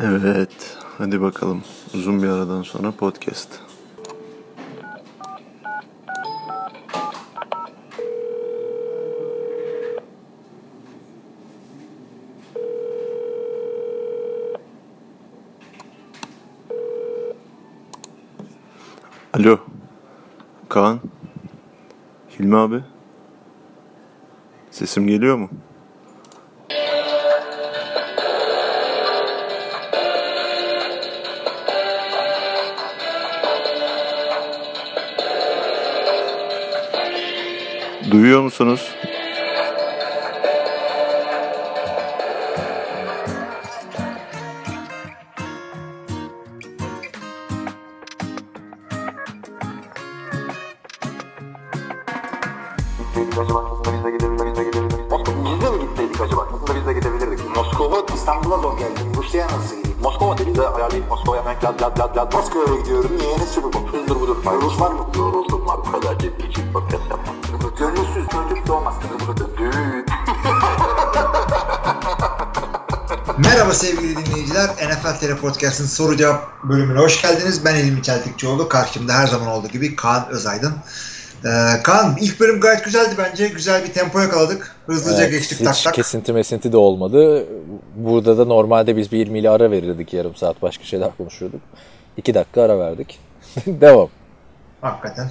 Evet, hadi bakalım. Uzun bir aradan sonra podcast. Alo, Kaan, Hilmi abi. Sesim geliyor mu? Duyuyor musunuz? Dinleyiciler. NFL TR Podcast'ın soru cevap bölümüne hoş geldiniz. Ben Elimi Çeltikçioğlu. Karşımda her zaman olduğu gibi Kaan Özaydın. Ee, Kaan ilk bölüm gayet güzeldi bence. Güzel bir tempo yakaladık. Hızlıca Evet, geçtik hiç tak tak. kesinti mesinti de olmadı. Burada da normalde biz bir 20 ile ara verirdik yarım saat başka şeyler konuşuyorduk. 2 dakika ara verdik. Devam. Hakikaten.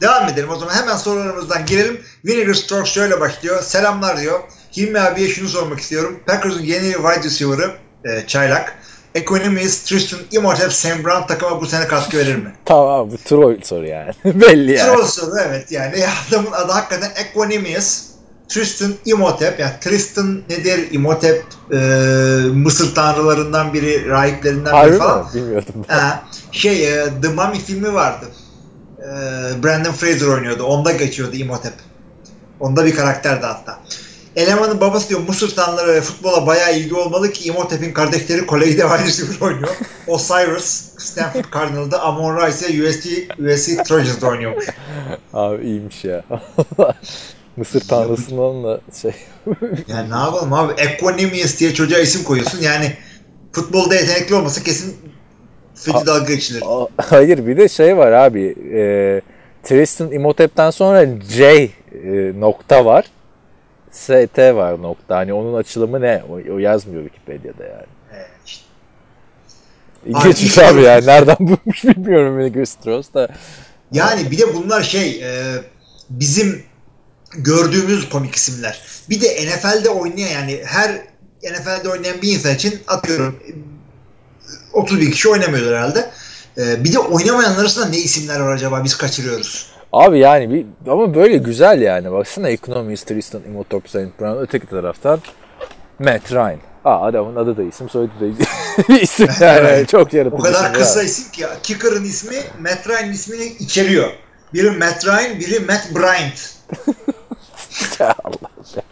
Devam edelim o zaman. Hemen sorularımızdan girelim. Vinegar Strokes şöyle başlıyor. Selamlar diyor. Hilmi abiye şunu sormak istiyorum. Packers'ın yeni wide receiver'ı e, Çaylak. Economist, Tristan Imhotep, Sam Brown takıma bu sene katkı verir mi? Tamam bu troll soru yani. Belli yani. Troll soru evet yani adamın adı hakikaten Equanimous. Tristan Imhotep yani Tristan nedir? Imhotep e, Mısır tanrılarından biri, rahiplerinden Harbi biri falan. mi? Bilmiyordum. Ha, şey e, The Mummy filmi vardı. E, Brandon Fraser oynuyordu. Onda geçiyordu Imhotep. Onda bir karakterdi hatta. Elemanın babası diyor Mısır tanrıları ve futbola bayağı ilgi olmalı ki Imhotep'in kardeşleri kolejde wide receiver oynuyor. Osiris Stanford Cardinal'da, Amon Ra ise USC, USC Trojans'da oynuyormuş. Abi iyiymiş ya. Mısır tanrısından da şey. Yani ne yapalım abi Equanimous diye çocuğa isim koyuyorsun. Yani futbolda yetenekli olmasa kesin feci dalga geçilir. Hayır bir de şey var abi. E, Tristan Imhotep'ten sonra J e, nokta var. ST var nokta. Hani onun açılımı ne? O, o yazmıyor Wikipedia'da yani. Evet, işte. İlginç Abi, abi yani. Nereden bulmuş bilmiyorum beni Strauss da. Yani bir de bunlar şey e, bizim gördüğümüz komik isimler. Bir de NFL'de oynayan yani her NFL'de oynayan bir insan için atıyorum e, 30 bin kişi oynamıyorlar herhalde. E, bir de oynamayanlar arasında ne isimler var acaba biz kaçırıyoruz. Abi yani bir, ama böyle güzel yani. Baksana Economist, Tristan Imhotep, St. Brown. Öteki taraftan Matt Ryan. Aa adamın adı da isim, soyadı da isim yani. Evet. Çok yaratıcı. O kadar isim kısa ya. isim ki Kicker'ın ismi Matt Ryan ismini içeriyor. Biri Matt Ryan, biri Matt Bryant. Ya Allah ya.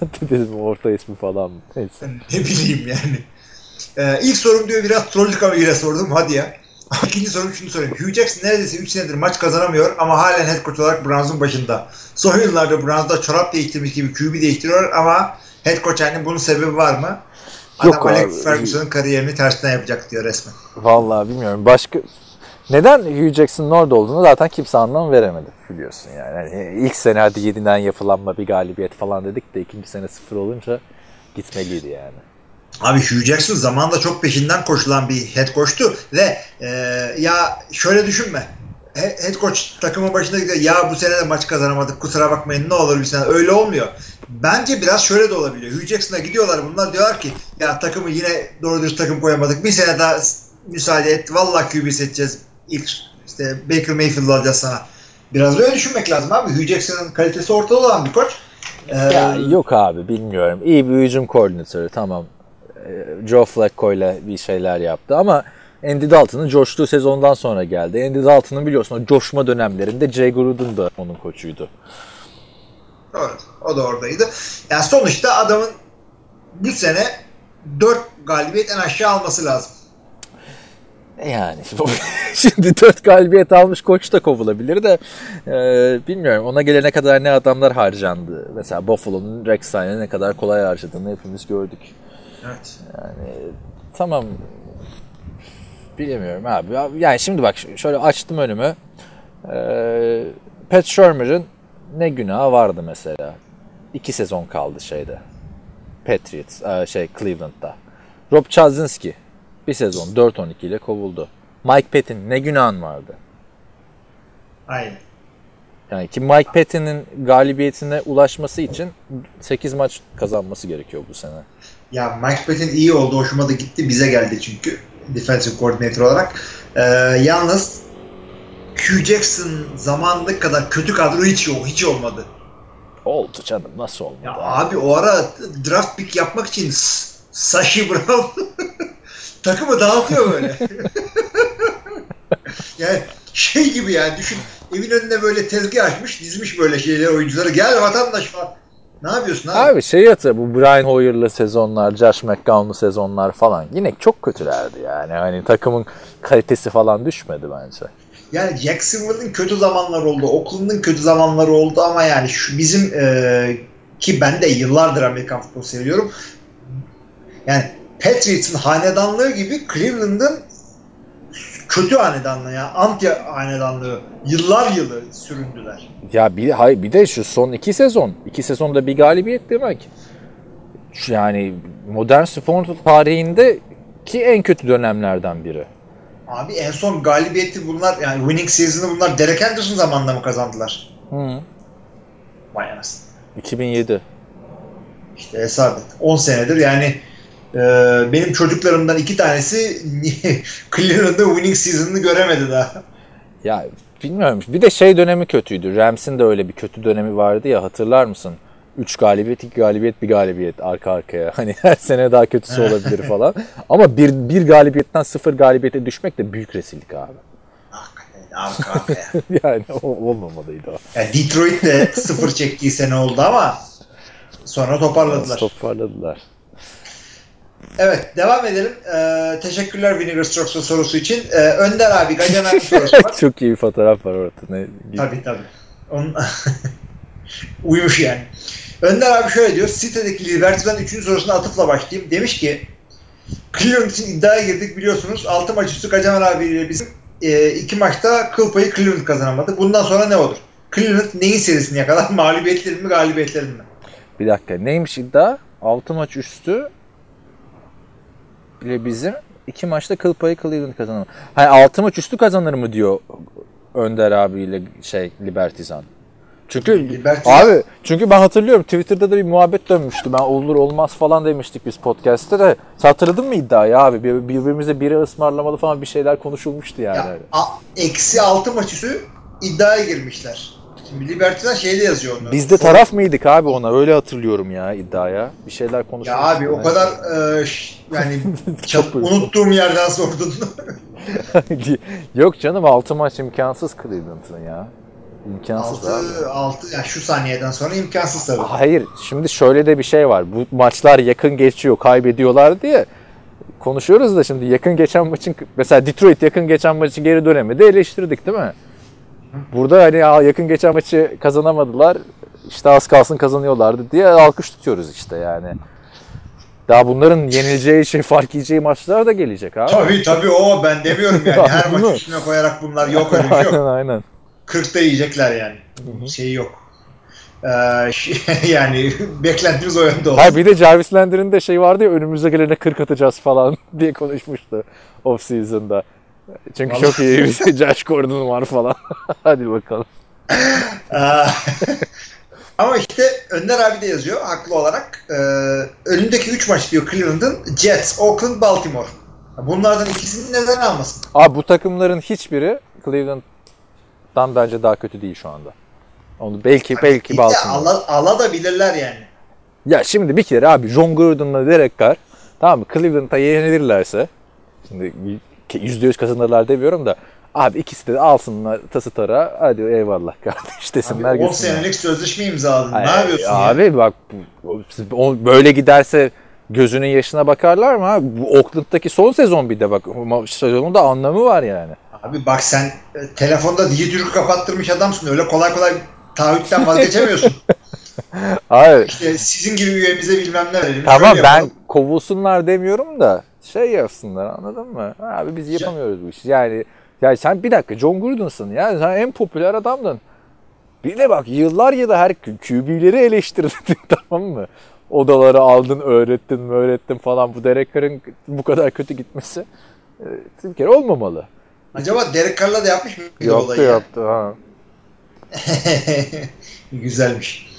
Ben de dedim orta ismi falan. Neyse. ne bileyim yani. Ee, ilk sorum diyor biraz trollük amacıyla sordum hadi ya. İkinci sorum şunu sorayım. Hugh Jackson neredeyse 3 senedir maç kazanamıyor ama halen head coach olarak Browns'un başında. Son yıllarda Browns'da çorap değiştirmiş gibi QB değiştiriyor ama head coach yani bunun sebebi var mı? Adam Yok Alex abi. Ferguson'ın kariyerini tersinden yapacak diyor resmen. Vallahi bilmiyorum. Başka neden Hugh Jackson'ın orada olduğunu zaten kimse anlam veremedi biliyorsun yani. Hani ilk sene hadi 7'den yapılanma bir galibiyet falan dedik de ikinci sene sıfır olunca gitmeliydi yani. Abi Hugh Jackson zamanında çok peşinden koşulan bir head coach'tu ve e, ya şöyle düşünme. He- Head coach takımın başında gidiyor. Ya bu sene de maç kazanamadık kusura bakmayın ne olur bir sene. Öyle olmuyor. Bence biraz şöyle de olabiliyor. Hugh Jackson'a gidiyorlar bunlar diyorlar ki ya takımı yine doğru dürüst takım koyamadık. Bir sene daha müsaade et. Vallahi QB seçeceğiz. İlk işte Baker Mayfield alacağız sana. Biraz böyle düşünmek lazım abi. Hugh Jackson'ın kalitesi ortada olan bir koç. Ee, Ya yok abi bilmiyorum. İyi bir hücum koordinatörü tamam. Ee, Joe Flacco ile bir şeyler yaptı ama Andy Dalton'ın coştuğu sezondan sonra geldi. Andy Dalton'ın biliyorsun o coşma dönemlerinde Jay Gruden da onun koçuydu. Doğru. O da oradaydı. Yani sonuçta adamın bu sene 4 galibiyet en aşağı alması lazım. Yani şimdi 4 galibiyet almış koç da kovulabilir de e, bilmiyorum ona gelene kadar ne adamlar harcandı. Mesela Buffalo'nun Rex ne kadar kolay harcadığını hepimiz gördük. Evet. Yani tamam bilemiyorum abi. Ya- Yani şimdi bak şöyle açtım önümü. Ee, Pat Shermer'ın ne günahı vardı mesela? İki sezon kaldı şeyde. Patriots, e, şey Cleveland'da. Rob Chazinski bir sezon 4-12 ile kovuldu. Mike Patton ne günahın vardı? Aynen. Yani ki Mike Patton'ın galibiyetine ulaşması için 8 maç kazanması gerekiyor bu sene. Ya Mike Patton iyi oldu. Hoşuma da gitti. Bize geldi çünkü. Defensive coordinator olarak. Ee, yalnız Hugh Jackson zamanındaki kadar kötü kadro hiç yok. Hiç olmadı. Oldu canım nasıl olmadı? Ya abi o ara draft pick yapmak için Sashi Brown takımı dağıtıyor böyle. yani şey gibi yani düşün evin önüne böyle tezgah açmış dizmiş böyle şeyler oyuncuları gel vatandaş falan. Ne yapıyorsun abi? Abi şey hatırla bu Brian Hoyer'lı sezonlar, Josh McCown'lı sezonlar falan yine çok kötülerdi yani. Hani takımın kalitesi falan düşmedi bence. Yani Jacksonville'ın kötü zamanları oldu, Oakland'ın kötü zamanları oldu ama yani şu bizim e, ki ben de yıllardır Amerikan futbolu seviyorum. Yani Patriots'ın hanedanlığı gibi Cleveland'ın kötü hanedanlığı ya, anti hanedanlığı yıllar yılı süründüler. Ya bir, hayır, bir de şu son iki sezon. iki sezonda bir galibiyet demek. Şu Yani modern spor tarihinde ki en kötü dönemlerden biri. Abi en son galibiyeti bunlar yani winning season'ı bunlar Derek Henderson zamanında mı kazandılar? Hı. Vay anasını. 2007. İşte hesap et. 10 senedir yani benim çocuklarımdan iki tanesi Cleveland'da winning season'ını göremedi daha. Ya bilmiyorum. Bir de şey dönemi kötüydü. Rams'in de öyle bir kötü dönemi vardı ya hatırlar mısın? 3 galibiyet, 2 galibiyet, bir galibiyet arka arkaya. Hani her sene daha kötüsü olabilir falan. Ama bir, bir galibiyetten sıfır galibiyete düşmek de büyük rezillik abi. Hakikaten arka arkaya. yani olmamalıydı o. Yani Detroit de sıfır çektiği sene oldu ama sonra toparladılar. Toparladılar. Evet devam edelim. Ee, teşekkürler Vinegar Strokes'un sorusu için. Ee, Önder abi Gacan abi sorusu var. Çok iyi bir fotoğraf var orada. Ne, tabii tabii. Onun... Uyumuş yani. Önder abi şöyle diyor. Sitedeki Liberty'den 3. sorusuna atıfla başlayayım. Demiş ki Cleveland için iddiaya girdik biliyorsunuz. 6 maç üstü Gacaman abiyle bizim e, iki maçta kıl payı Cleveland kazanamadı. Bundan sonra ne olur? Cleveland neyin serisini yakalar? Mağlubiyetlerin mi galibiyetlerin mi? Bir dakika neymiş iddia? 6 maç üstü ile bizim iki maçta kıl payı Cleveland kazanır. Hayır 6 maç üstü kazanır mı diyor Önder abiyle şey Libertizan. Çünkü Libertizan- abi çünkü ben hatırlıyorum Twitter'da da bir muhabbet dönmüştü. Ben olur olmaz falan demiştik biz podcast'te de. Hatırladın mı iddiayı abi? Bir- Birbirimize biri ısmarlamalı falan bir şeyler konuşulmuştu yani. Ya, a- eksi 6 maç üstü iddiaya girmişler. Şimdi Liberty'den şeyde yazıyor onu. Biz de taraf mıydık abi ona? Öyle hatırlıyorum ya iddiaya. Bir şeyler konuşulmuştu. Ya abi o kadar e, yani çat- unuttuğum yerden sordun. Yok canım 6 maç imkansız Cleveland'ın ya. İmkansız abi. 6 6 yani şu saniyeden sonra imkansız tabii. Hayır şimdi şöyle de bir şey var. Bu maçlar yakın geçiyor kaybediyorlar diye konuşuyoruz da şimdi yakın geçen maçın mesela Detroit yakın geçen maçı geri dönemedi eleştirdik değil mi? Burada hani "Aa, yakın geçen maçı kazanamadılar işte az kalsın kazanıyorlardı diye alkış tutuyoruz işte yani. Daha bunların yenileceği şey fark yiyeceği maçlar da gelecek abi. Tabii tabii o ben demiyorum yani her maç üstüne koyarak bunlar yok öyle bir şey aynen yok. aynen. 40'ta yiyecekler yani. Şey yok. Ee, şey- yani beklentimiz o yönde oldu. Hayır bir de Jarvis Landry'nin de şey vardı ya önümüze gelene 40 atacağız falan diye konuşmuştu off season'da. Çünkü Vallahi- çok iyi bir Josh Gordon var falan. Hadi bakalım. Ama işte Önder abi de yazıyor haklı olarak. Ee, önündeki 3 maç diyor Cleveland'ın Jets, Oakland, Baltimore. Bunlardan ikisini neden almasın? Abi bu takımların hiçbiri Cleveland'dan bence daha kötü değil şu anda. Onu belki belki İyi de Baltimore. ala, ala da bilirler yani. Ya şimdi bir kere abi John Gruden'la Derek Carr tamam mı Cleveland'a yenilirlerse şimdi %100 kazanırlar demiyorum da abi ikisi de alsınlar tası tara hadi eyvallah kardeş desinler Abi 10 gitsinler. senelik sözleşme imzaladın. Ay, ne yapıyorsun ya? Abi bak böyle giderse gözünün yaşına bakarlar mı? abi? Bu Oakland'daki son sezon bir de bak sezonun da anlamı var yani. Abi bak sen e, telefonda Dijitürk'ü kapattırmış adamsın. Öyle kolay kolay taahhütten vazgeçemiyorsun. Abi işte sizin gibi üyemize bilmem ne verelim. tamam şöyle ben yapalım. kovulsunlar demiyorum da şey yapsınlar anladın mı? Abi biz yapamıyoruz bu işi. Yani ya sen bir dakika John Gruden'sın ya. Sen en popüler adamdın. Bir de bak yıllar ya da her QB'leri eleştirdin tamam mı? Odaları aldın, öğrettin, öğrettin falan. Bu Derek Carr'ın bu kadar kötü gitmesi e, bir kere olmamalı. Acaba Derek Carr'la da yapmış mı? bir Yaptı olayı yaptı ha. Güzelmiş.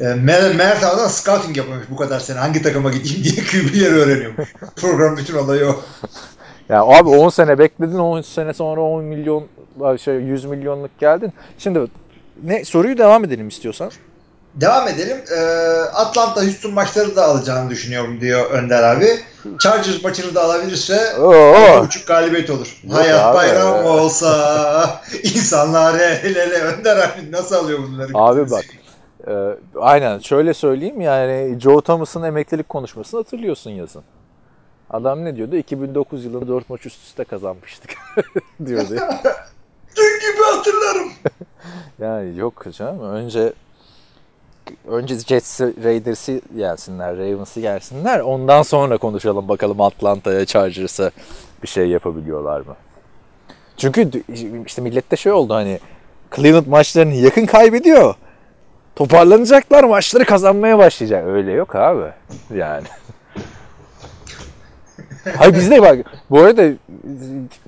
E, Mer Mert Ağa'dan scouting yapıyormuş bu kadar sene. Hangi takıma gideyim diye QB'leri öğreniyormuş. Program bütün olayı o. Ya abi 10 sene bekledin 10 sene sonra 10 milyon şey 100 milyonluk geldin. Şimdi ne soruyu devam edelim istiyorsan. Devam edelim. Ee, Atlanta Houston maçları da alacağını düşünüyorum diyor Önder abi. Chargers maçını da alabilirse Oo. buçuk galibiyet olur. Yok Hayat abi. bayram olsa insanlar el ele Önder abi nasıl alıyor bunları? Abi bak. E, aynen şöyle söyleyeyim yani Joe Thomas'ın emeklilik konuşmasını hatırlıyorsun yazın. Adam ne diyordu? 2009 yılında 4 maç üst üste kazanmıştık diyordu. Dün gibi hatırlarım. Yani yok canım. Önce önce Jets'i, Raiders'i gelsinler, Ravens'ı gelsinler. Ondan sonra konuşalım bakalım Atlanta'ya, Chargers'a bir şey yapabiliyorlar mı? Çünkü işte millette şey oldu hani Cleveland maçlarını yakın kaybediyor. Toparlanacaklar, maçları kazanmaya başlayacak. Öyle yok abi. Yani. Hayır bizde bak bu arada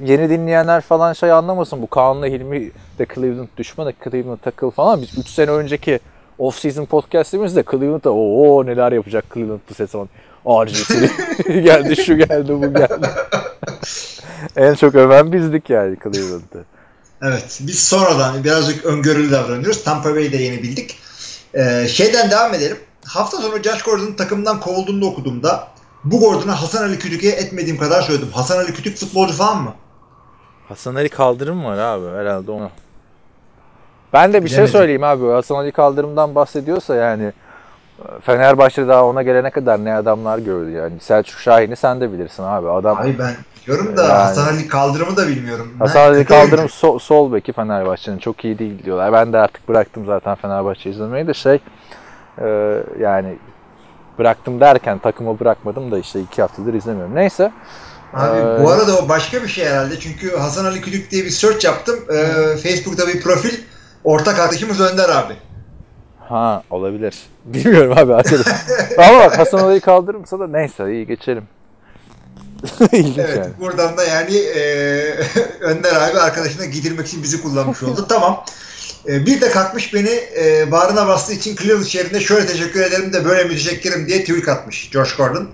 yeni dinleyenler falan şey anlamasın bu Kaan'la Hilmi de Cleveland düşmanı Cleveland takıl falan biz 3 sene önceki off season podcast'imizde Cleveland'da o neler yapacak Cleveland bu sezon RG geldi şu geldi bu geldi. en çok öven bizdik yani Cleveland'ı. Evet biz sonradan birazcık öngörülü davranıyoruz. Tampa Bay'i de yeni bildik. Ee, şeyden devam edelim. Hafta sonu Josh Gordon'un takımdan kovulduğunu okuduğumda bu Gordon'a Hasan Ali Kütük'e etmediğim kadar söyledim. Hasan Ali Kütük futbolcu falan mı? Hasan Ali Kaldırım var abi herhalde onu. Ben de bir şey Bilemedim. söyleyeyim abi. Hasan Ali Kaldırım'dan bahsediyorsa yani Fenerbahçe daha ona gelene kadar ne adamlar gördü yani. Selçuk Şahin'i sen de bilirsin abi. Adam Abi ben biliyorum da Yani. Hasan Ali Kaldırım'ı da bilmiyorum. Hasan Ali Kaldırım oyuncu. sol, beki Fenerbahçe'nin çok iyi değil diyorlar. Ben de artık bıraktım zaten Fenerbahçe izlemeyi de şey e, yani bıraktım derken takımı bırakmadım da işte iki haftadır izlemiyorum. Neyse. Abi Ee, bu arada o başka bir şey herhalde. Çünkü Hasan Ali Kütük diye bir search yaptım. Ee, Facebook'ta bir profil. Ortak arkadaşımız Önder abi. Ha olabilir. Bilmiyorum abi. açalım. Ama bak Hasan Ali'yi kaldırırsa da neyse iyi geçelim. İlginç Evet yani. buradan da yani e, Önder abi arkadaşına gidilmek için bizi kullanmış oldu. tamam. E, bir de kalkmış beni e, bağrına bastığı için Cleveland şehrinde şöyle teşekkür ederim de böyle müteşekkirim diye tweet atmış Josh Gordon.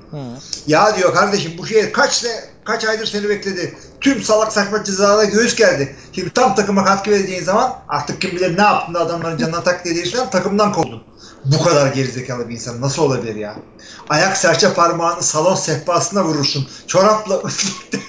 Ya diyor kardeşim bu şehir kaç sene, kaç aydır seni bekledi. Tüm salak saçma cezalara göğüs geldi. Şimdi tam takıma katkı vereceğin zaman artık kim bilir ne yaptın da adamların canına tak dediğin takımdan kovuldun. Bu kadar gerizekalı bir insan nasıl olabilir ya? Ayak serçe parmağını salon sehpasına vurursun. Çorapla ıslak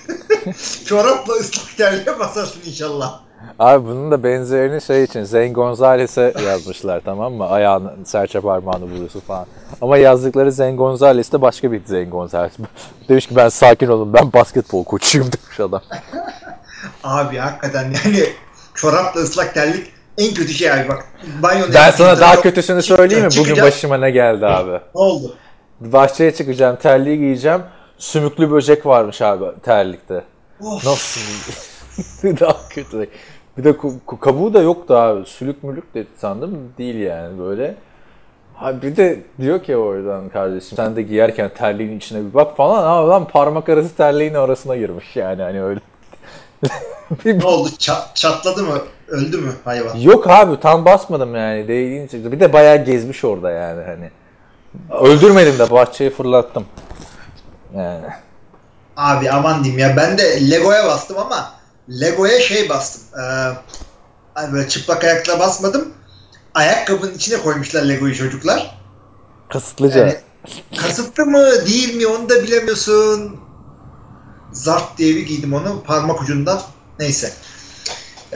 çorapla ıslak terliğe basarsın inşallah. Abi bunun da benzerini şey için Zane Gonzalez'e yazmışlar tamam mı? Ayağını serçe parmağını vuruyorsun falan. Ama yazdıkları Zane Gonzalez de başka bir Zane Gonzalez. Demiş ki ben sakin olun ben basketbol koçuyum demiş adam. Abi hakikaten yani çorapla ıslak terlik en kötü şey abi bak. Banyoda Ben sana daha yok. kötüsünü söyleyeyim mi? Bugün başıma ne geldi abi? Ne oldu? Bahçeye çıkacağım, terliği giyeceğim. Sümüklü böcek varmış abi terlikte. Of. Nasıl? daha kötü. Bir de kabuğu da yoktu abi. Sülük mülük de sandım. Değil yani böyle. Ha bir de diyor ki oradan kardeşim sen de giyerken terliğin içine bir bak falan. Abi lan parmak arası terliğin arasına girmiş yani hani öyle. Bir- Ne oldu? Ça- çatladı mı? Öldü mü hayvan? Yok abi tam basmadım yani. Değdiğin çıktı. Bir de bayağı gezmiş orada yani hani. Öldürmedim de bahçeye fırlattım. Yani. Abi aman diyeyim ya ben de Lego'ya bastım ama Lego'ya şey bastım. Ee, hani böyle çıplak ayakla basmadım. Ayakkabının içine koymuşlar Lego'yu çocuklar. Kasıtlıca. Yani kasıtlı mı değil mi onu da bilemiyorsun. Zart diye bir giydim onu parmak ucundan. Neyse.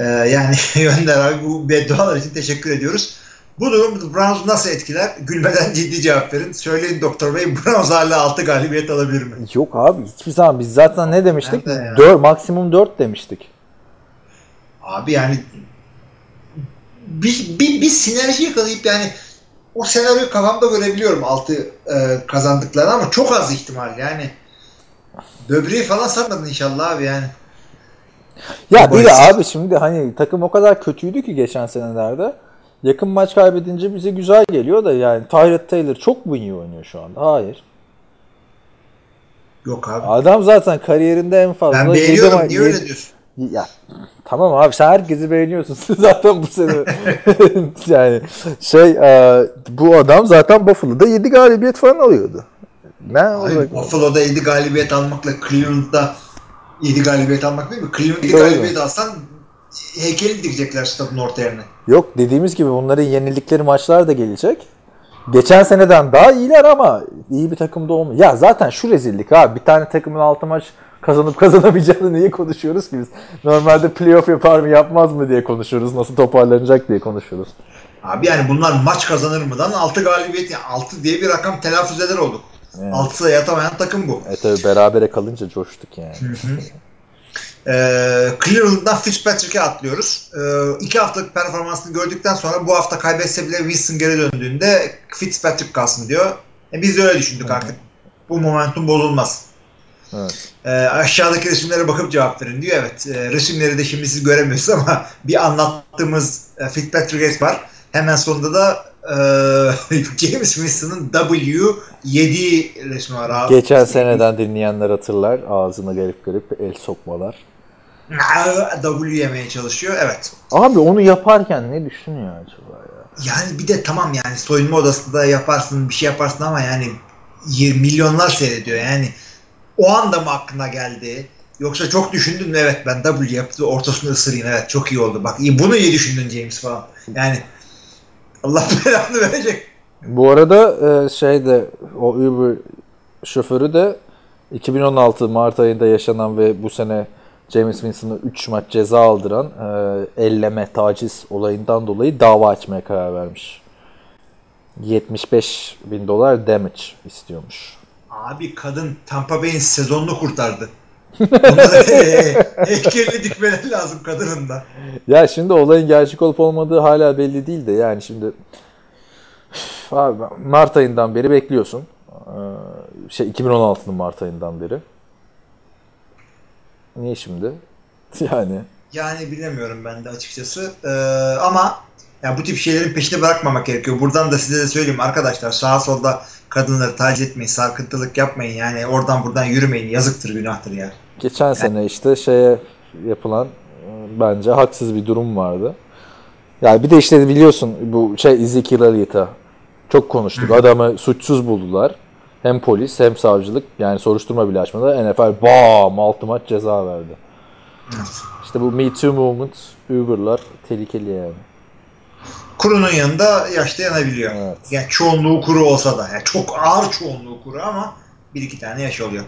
Ee, yani Önder abi bu beddualar için teşekkür ediyoruz. Bu durum Browns nasıl etkiler? Gülmeden ciddi cevap verin. Söyleyin Doktor Bey Browns hala 6 galibiyet alabilir mi? Yok abi hiçbir zaman biz zaten ne demiştik? Nerede ya? 4 maksimum 4 demiştik. Abi yani bir, bir, bir sinerji yakalayıp yani o senaryoyu kafamda görebiliyorum altı e, kazandıklarını ama çok az ihtimal yani Böbreği falan sarmadın inşallah abi yani. Ya bir de abi şimdi hani takım o kadar kötüydü ki geçen senelerde. Yakın maç kaybedince bize güzel geliyor da yani Tyrod Taylor çok mu iyi oynuyor şu anda? Hayır. Yok abi. Adam zaten kariyerinde en fazla Ben beğeniyorum. Niye yedi- öyle diyorsun? Ya tamam abi sen herkesi beğeniyorsun. Siz zaten bu sene yani şey e, bu adam zaten Buffalo'da 7 galibiyet falan alıyordu. Ne? Abi, Buffalo'da 7 galibiyet almakla Cleveland'da 7 galibiyet almak değil mi? Cleveland'da 7 Doğru. galibiyet alsan heykeli dikecekler stadın orta yerine. Yok dediğimiz gibi bunların yenildikleri maçlar da gelecek. Geçen seneden daha iyiler ama iyi bir takımda olmuyor. Ya zaten şu rezillik abi. Bir tane takımın altı maç kazanıp kazanamayacağını niye konuşuyoruz ki biz? Normalde playoff yapar mı yapmaz mı diye konuşuyoruz. Nasıl toparlanacak diye konuşuyoruz. Abi yani bunlar maç kazanır mıdan 6 galibiyet yani 6 diye bir rakam telaffuz eder olduk. Evet. 6'da yatamayan takım bu. E tabi berabere kalınca coştuk yani. Ee, Cleveland'dan Fitzpatrick'e atlıyoruz. Ee, iki haftalık performansını gördükten sonra bu hafta kaybetse bile Wilson geri döndüğünde Fitzpatrick kalsın diyor. E, biz de öyle düşündük artık. Bu momentum bozulmaz. Evet. Ee, aşağıdaki resimlere bakıp cevap verin diyor. Evet e, resimleri de şimdi siz göremiyorsunuz ama bir anlattığımız e, Fitzpatrick var. Hemen sonunda da e, James Winston'ın W7 resmi var abi. Geçen seneden dinleyenler hatırlar. Ağzına garip garip el sokmalar. W yemeye çalışıyor. Evet. Abi onu yaparken ne düşünüyor acaba ya? Yani bir de tamam yani soyunma odasında yaparsın bir şey yaparsın ama yani milyonlar seyrediyor yani. O anda mı aklına geldi? Yoksa çok düşündün mü? Evet ben W yaptı ortasını ısırayım. Evet çok iyi oldu. Bak bunu iyi düşündün James falan. Yani Allah belanı verecek. Bu arada e, şey de o Uber şoförü de 2016 Mart ayında yaşanan ve bu sene James Winston'a 3 maç ceza aldıran e, elleme, taciz olayından dolayı dava açmaya karar vermiş. 75 bin dolar damage istiyormuş. Abi kadın Tampa Bay'in sezonunu kurtardı. Onları heykelini dikmeleri lazım kadının da. Ya şimdi olayın gerçek olup olmadığı hala belli değil de yani şimdi abi Mart ayından beri bekliyorsun. Ee, Şey 2016'nın Mart ayından beri. Niye şimdi? Yani Yani bilemiyorum ben de açıkçası. Ee, ama ya bu tip şeylerin peşini bırakmamak gerekiyor. Buradan da size de söyleyeyim arkadaşlar. Sağa solda kadınları taciz etmeyin, sarkıntılık yapmayın. Yani oradan buradan yürümeyin. Yazıktır, günahtır ya. geçen sene işte şeye yapılan e, bence haksız bir durum vardı. Yani bir de işte biliyorsun bu şey Ezekiel Elliott'a çok konuştuk. Adamı suçsuz buldular. Hem polis hem savcılık yani soruşturma bile açmadı. NFL bam 6 maç ceza verdi. İşte bu Me Too movement Uber'lar tehlikeli yani. Kurunun yanında yaşta yanabiliyor. Evet. Yani çoğunluğu kuru olsa da. Yani çok ağır çoğunluğu kuru ama bir iki tane yaş oluyor.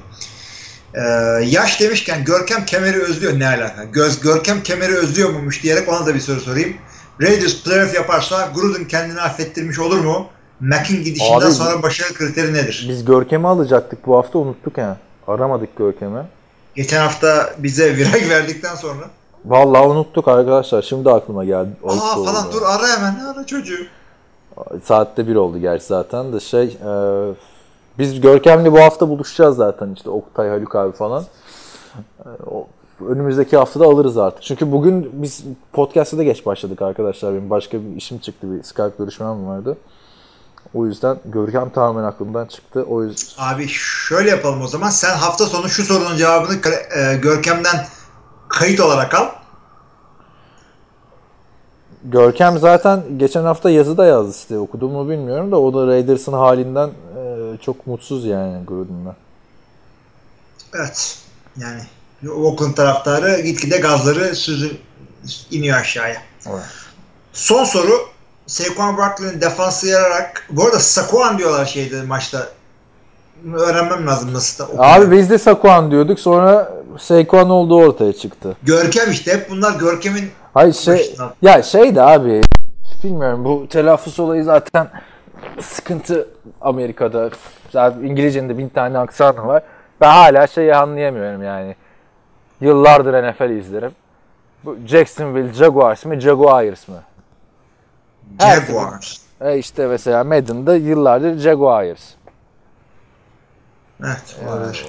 Ee, yaş demişken Görkem Kemer'i özlüyor. Ne alaka? Göz, Görkem Kemer'i özlüyor muymuş diyerek ona da bir soru sorayım. Raiders playoff yaparsa Gruden kendini affettirmiş olur mu? Mac'in gidişinden Abi- sonra başarı kriteri nedir? Biz Görkem'i alacaktık bu hafta unuttuk ha. Aramadık Görkem'i. Geçen hafta bize viraj verdikten sonra Vallahi unuttuk arkadaşlar. Şimdi aklıma geldi. aa Oldu, falan dur ara hemen ara çocuğu. Saatte bir oldu gerçi zaten de şey e, biz Görkem'le bu hafta buluşacağız zaten işte Oktay Haluk abi falan. E, o, önümüzdeki haftada alırız artık. Çünkü bugün biz podcast'a da geç başladık arkadaşlar. Benim başka bir işim çıktı. Bir Skype görüşmem vardı. O yüzden Görkem tamamen aklımdan çıktı. O yüzden Abi şöyle yapalım o zaman. Sen hafta sonu şu sorunun cevabını e, Görkem'den kayıt olarak al. Görkem zaten geçen hafta yazı da yazdı işte okudum mu bilmiyorum da o da Raiders'ın halinden e, çok mutsuz yani Gruden'la. Evet. Yani Oakland taraftarı gitgide gazları süzü iniyor aşağıya. Evet. Son soru Saquon Barkley'nin defansı yararak bu arada Saquon diyorlar şeyde maçta. Öğrenmem lazım nasıl da. Abi biz de Saquon diyorduk sonra Saquon olduğu ortaya çıktı. Görkem işte hep bunlar Görkem'in Hayır şey Başından. ya şey de abi bilmiyorum bu telaffuz olayı zaten sıkıntı Amerika'da. Zaten İngilizcenin de bin tane aksanı var. Ben hala şeyi anlayamıyorum yani. Yıllardır NFL izlerim. Bu Jacksonville Jaguars mı Jaguars mı? Jaguars. E işte mesela Madden'da yıllardır Jaguars. Evet olabilir.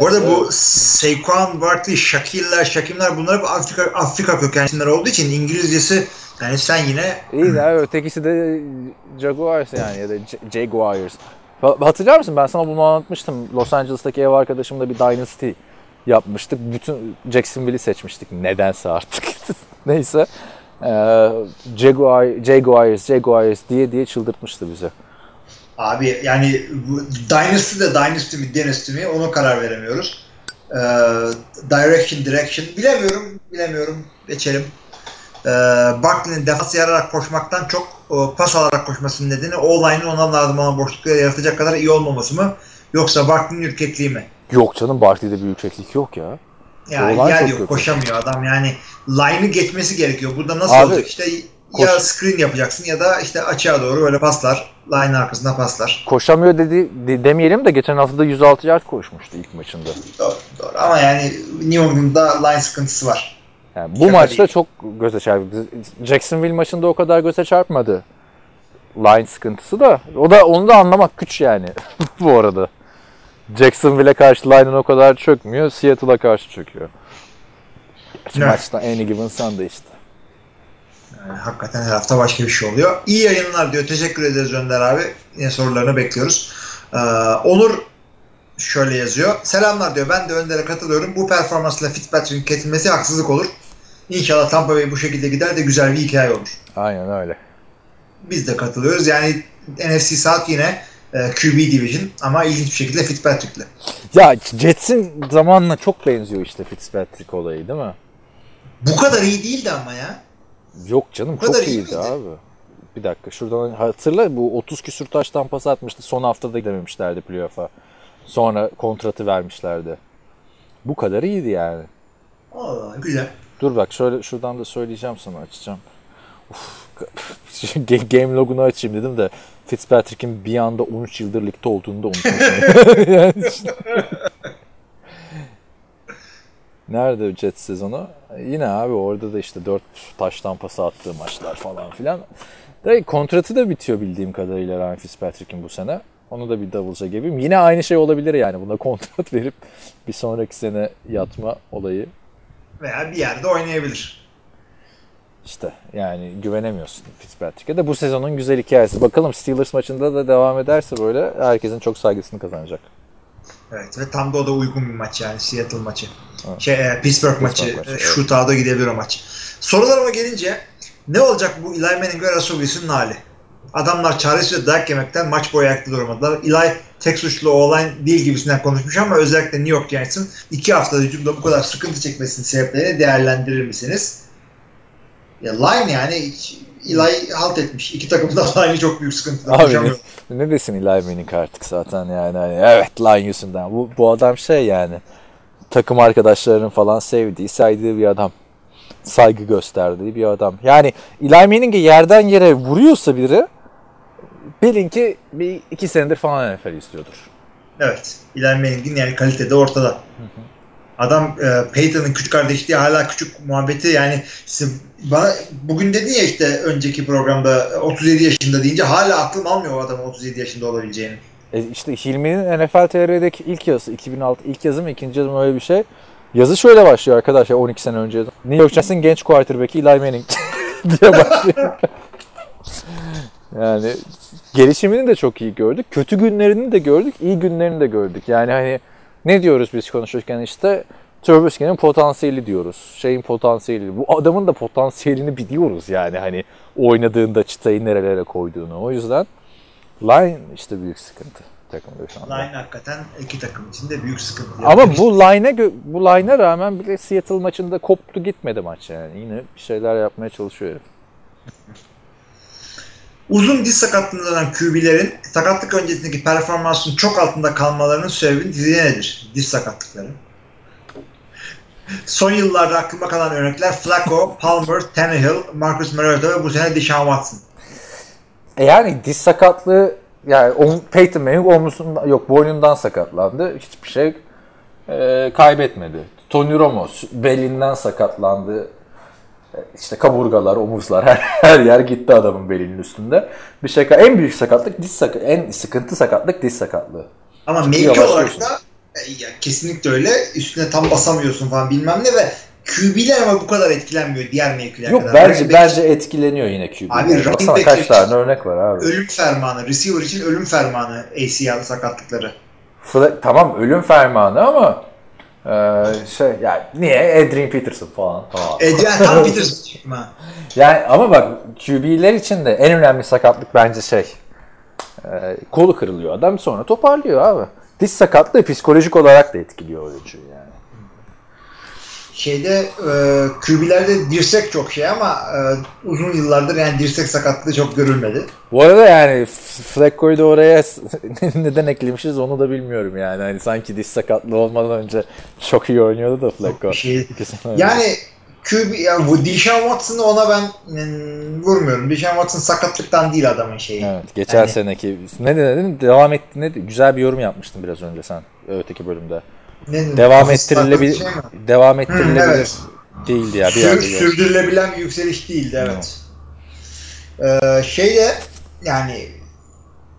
Bu arada bu Saquon Barkley, Shakir'ler, Shakimler bunlar hep Afrika, Afrika kökenli isimler olduğu için İngilizcesi yani sen yine İyi de abi, ötekisi de Jaguars yani ya da Jaguars. Ha- Hatırlar mısın? Ben sana bunu anlatmıştım. Los Angeles'taki ev arkadaşımla bir Dynasty yapmıştık. Bütün Jacksonville'i seçmiştik. Nedense artık. Neyse. Ee, Jaguar, Jaguars, Jaguars diye diye çıldırtmıştı bizi. Abi yani Dynasty de Dynasty mi Dynasty mi ona karar veremiyoruz. Ee, direction Direction bilemiyorum bilemiyorum geçelim. Ee, Barkley'nin defans yararak koşmaktan çok o, pas alarak koşmasının nedeni O-line'ın ona lazım olan boşlukları yaratacak kadar iyi olmaması mı? Yoksa Barkley'nin ürkekliği mi? Yok canım Barkley'de bir yükseklik yok ya. Yani O-line yer yok kötü. koşamıyor adam yani line'ı geçmesi gerekiyor. Burada nasıl Abi, olacak işte koş- ya screen yapacaksın ya da işte açığa doğru böyle paslar line arkasına paslar. Koşamıyor dedi de- demeyelim de geçen hafta da 106 yard koşmuştu ilk maçında. Doğru, doğru. Ama yani New England'da line sıkıntısı var. Yani bu Şaka maçta değil. çok göze çarptı. Jacksonville maçında o kadar göze çarpmadı. Line sıkıntısı da. O da onu da anlamak güç yani bu arada. Jacksonville'e karşı line'ın o kadar çökmüyor. Seattle'a karşı çöküyor. Evet. Maçta any given Sunday işte. Yani hakikaten her hafta başka bir şey oluyor. İyi yayınlar diyor. Teşekkür ederiz Önder abi. Yine sorularını bekliyoruz. Ee, Onur şöyle yazıyor. Selamlar diyor. Ben de Önder'e katılıyorum. Bu performansla Fitzpatrick'in kesilmesi haksızlık olur. İnşallah Tampa Bay bu şekilde gider de güzel bir hikaye olur. Aynen öyle. Biz de katılıyoruz. Yani NFC South yine e, QB Division ama ilginç bir şekilde Fitzpatrick'le. Ya Jets'in zamanla çok benziyor işte Fitzpatrick olayı değil mi? Bu kadar iyi değildi ama ya. Yok canım çok iyi iyiydi miydi? abi. Bir dakika şuradan hatırla bu 30 küsür taştan pas atmıştı. Son haftada gidememişlerdi playoff'a. Sonra kontratı vermişlerdi. Bu kadar iyiydi yani. Allah güzel. Dur bak şöyle şuradan da söyleyeceğim sana açacağım. Uf, ga- game logunu açayım dedim de Fitzpatrick'in bir anda 13 yıldır ligde olduğunu da unutmuşum. Yani işte. Nerede o Jets sezonu? Yine abi orada da işte 4 taştan pası attığı maçlar falan filan. Da kontratı da bitiyor bildiğim kadarıyla Ryan Fitzpatrick'in bu sene. Onu da bir davulca gibiyim. Yine aynı şey olabilir yani. Buna kontrat verip bir sonraki sene yatma olayı. Veya bir yerde oynayabilir. İşte yani güvenemiyorsun Fitzpatrick'e de bu sezonun güzel hikayesi. Bakalım Steelers maçında da devam ederse böyle herkesin çok saygısını kazanacak. Evet ve tam da o da uygun bir maç yani Seattle maçı. Evet. Şey, e, Pittsburgh, maçı. maçı, maçı. evet. Shootout'a gidebilir o maç. Sorularıma gelince ne olacak bu Eli Manning ve Russell Wilson'ın hali? Adamlar çaresiz dayak yemekten maç boyu ayakta duramadılar. Eli tek suçlu o-line değil gibisinden konuşmuş ama özellikle New York Giants'ın iki haftada hücumda bu kadar sıkıntı çekmesinin sebeplerini değerlendirir misiniz? Ya line yani hiç- Eli halt etmiş. İki takım da line'i çok büyük sıkıntıda. Abi ne, ne desin Eli Manning artık zaten yani. Hani, evet line yüzünden. Bu, bu adam şey yani takım arkadaşlarının falan sevdiği, saydığı bir adam. Saygı gösterdiği bir adam. Yani Eli Manning'i yerden yere vuruyorsa biri bilin ki bir iki senedir falan NFL istiyordur. Evet. Eli Manning'in yani kalitede ortada. Adam e, Peyton'ın küçük kardeşi diye hala küçük muhabbeti yani bana bugün dedin ya işte önceki programda 37 yaşında deyince hala aklım almıyor o adamın 37 yaşında olabileceğini. E işte Hilmi'nin NFL TR'deki ilk yazısı 2006 ilk yazı mı ikinci yazı mı öyle bir şey. Yazı şöyle başlıyor arkadaşlar 12 sene önce. New York Giants'ın genç quarterback'i Eli Manning diye başlıyor. yani gelişimini de çok iyi gördük. Kötü günlerini de gördük, iyi günlerini de gördük. Yani hani ne diyoruz biz konuşurken işte Trubisky'nin potansiyeli diyoruz. Şeyin potansiyeli. Bu adamın da potansiyelini biliyoruz yani hani oynadığında çıtayı nerelere koyduğunu. O yüzden line işte büyük sıkıntı takımda şu anda. Line hakikaten iki takım için de büyük sıkıntı. Ama bu line'e bu line'e rağmen bile Seattle maçında koptu gitmedi maç yani. Yine bir şeyler yapmaya çalışıyor herif. Uzun diz sakatlığından QB'lerin sakatlık öncesindeki performansının çok altında kalmalarının sebebi dizi nedir? Diz sakatlıkları. Son yıllarda aklıma kalan örnekler Flacco, Palmer, Tannehill, Marcus Mariota ve bu sene Deshaun Watson. E yani diz sakatlığı yani Peyton Manning omuzundan yok boynundan sakatlandı. Hiçbir şey e, kaybetmedi. Tony Romo belinden sakatlandı. İşte kaburgalar, omuzlar her, her yer gitti adamın belinin üstünde. Bir şey en büyük sakatlık diz sakat en sıkıntı sakatlık diz sakatlığı. Ama Ciddi mevki olarak da e, ya kesinlikle öyle. Üstüne tam basamıyorsun falan bilmem ne ve QB'ler ama bu kadar etkilenmiyor diğer mevkiler Yok kadar. bence Running back bence etkileniyor yine QB. Abi, running back kaç tane örnek var abi. ölüm fermanı. Receiver için ölüm fermanı ACL sakatlıkları. Fla- tamam ölüm fermanı ama e, şey yani niye Adrian Peterson falan falan. Adrian tam Peterson. Yani ama bak QB'ler için de en önemli sakatlık bence şey. e, kolu kırılıyor adam sonra toparlıyor abi. Diş sakatlığı psikolojik olarak da etkiliyor oyuncuyu. Şeyde e, QB'lerde dirsek çok şey ama e, uzun yıllardır yani dirsek sakatlığı çok görülmedi. Bu arada yani Flacco'yu da oraya neden eklemişiz onu da bilmiyorum yani. Hani sanki diş sakatlığı olmadan önce çok iyi oynuyordu da Flacco. Şey. Yani QB, yani bu Deshaun Watson'ı ona ben mm, vurmuyorum. Deshaun Watson sakatlıktan değil adamın şeyi. Evet, geçen Yani- seneki ne dedin? Devam etti ne? Güzel bir yorum yapmıştın biraz önce sen öteki bölümde. Ne- Devam ettirilebilir şey mi? devam ettirilebilir evet. değildi ya bir Sür- yerde. sürdürülebilen bir yükseliş değildi evet. Ee, şeyde yani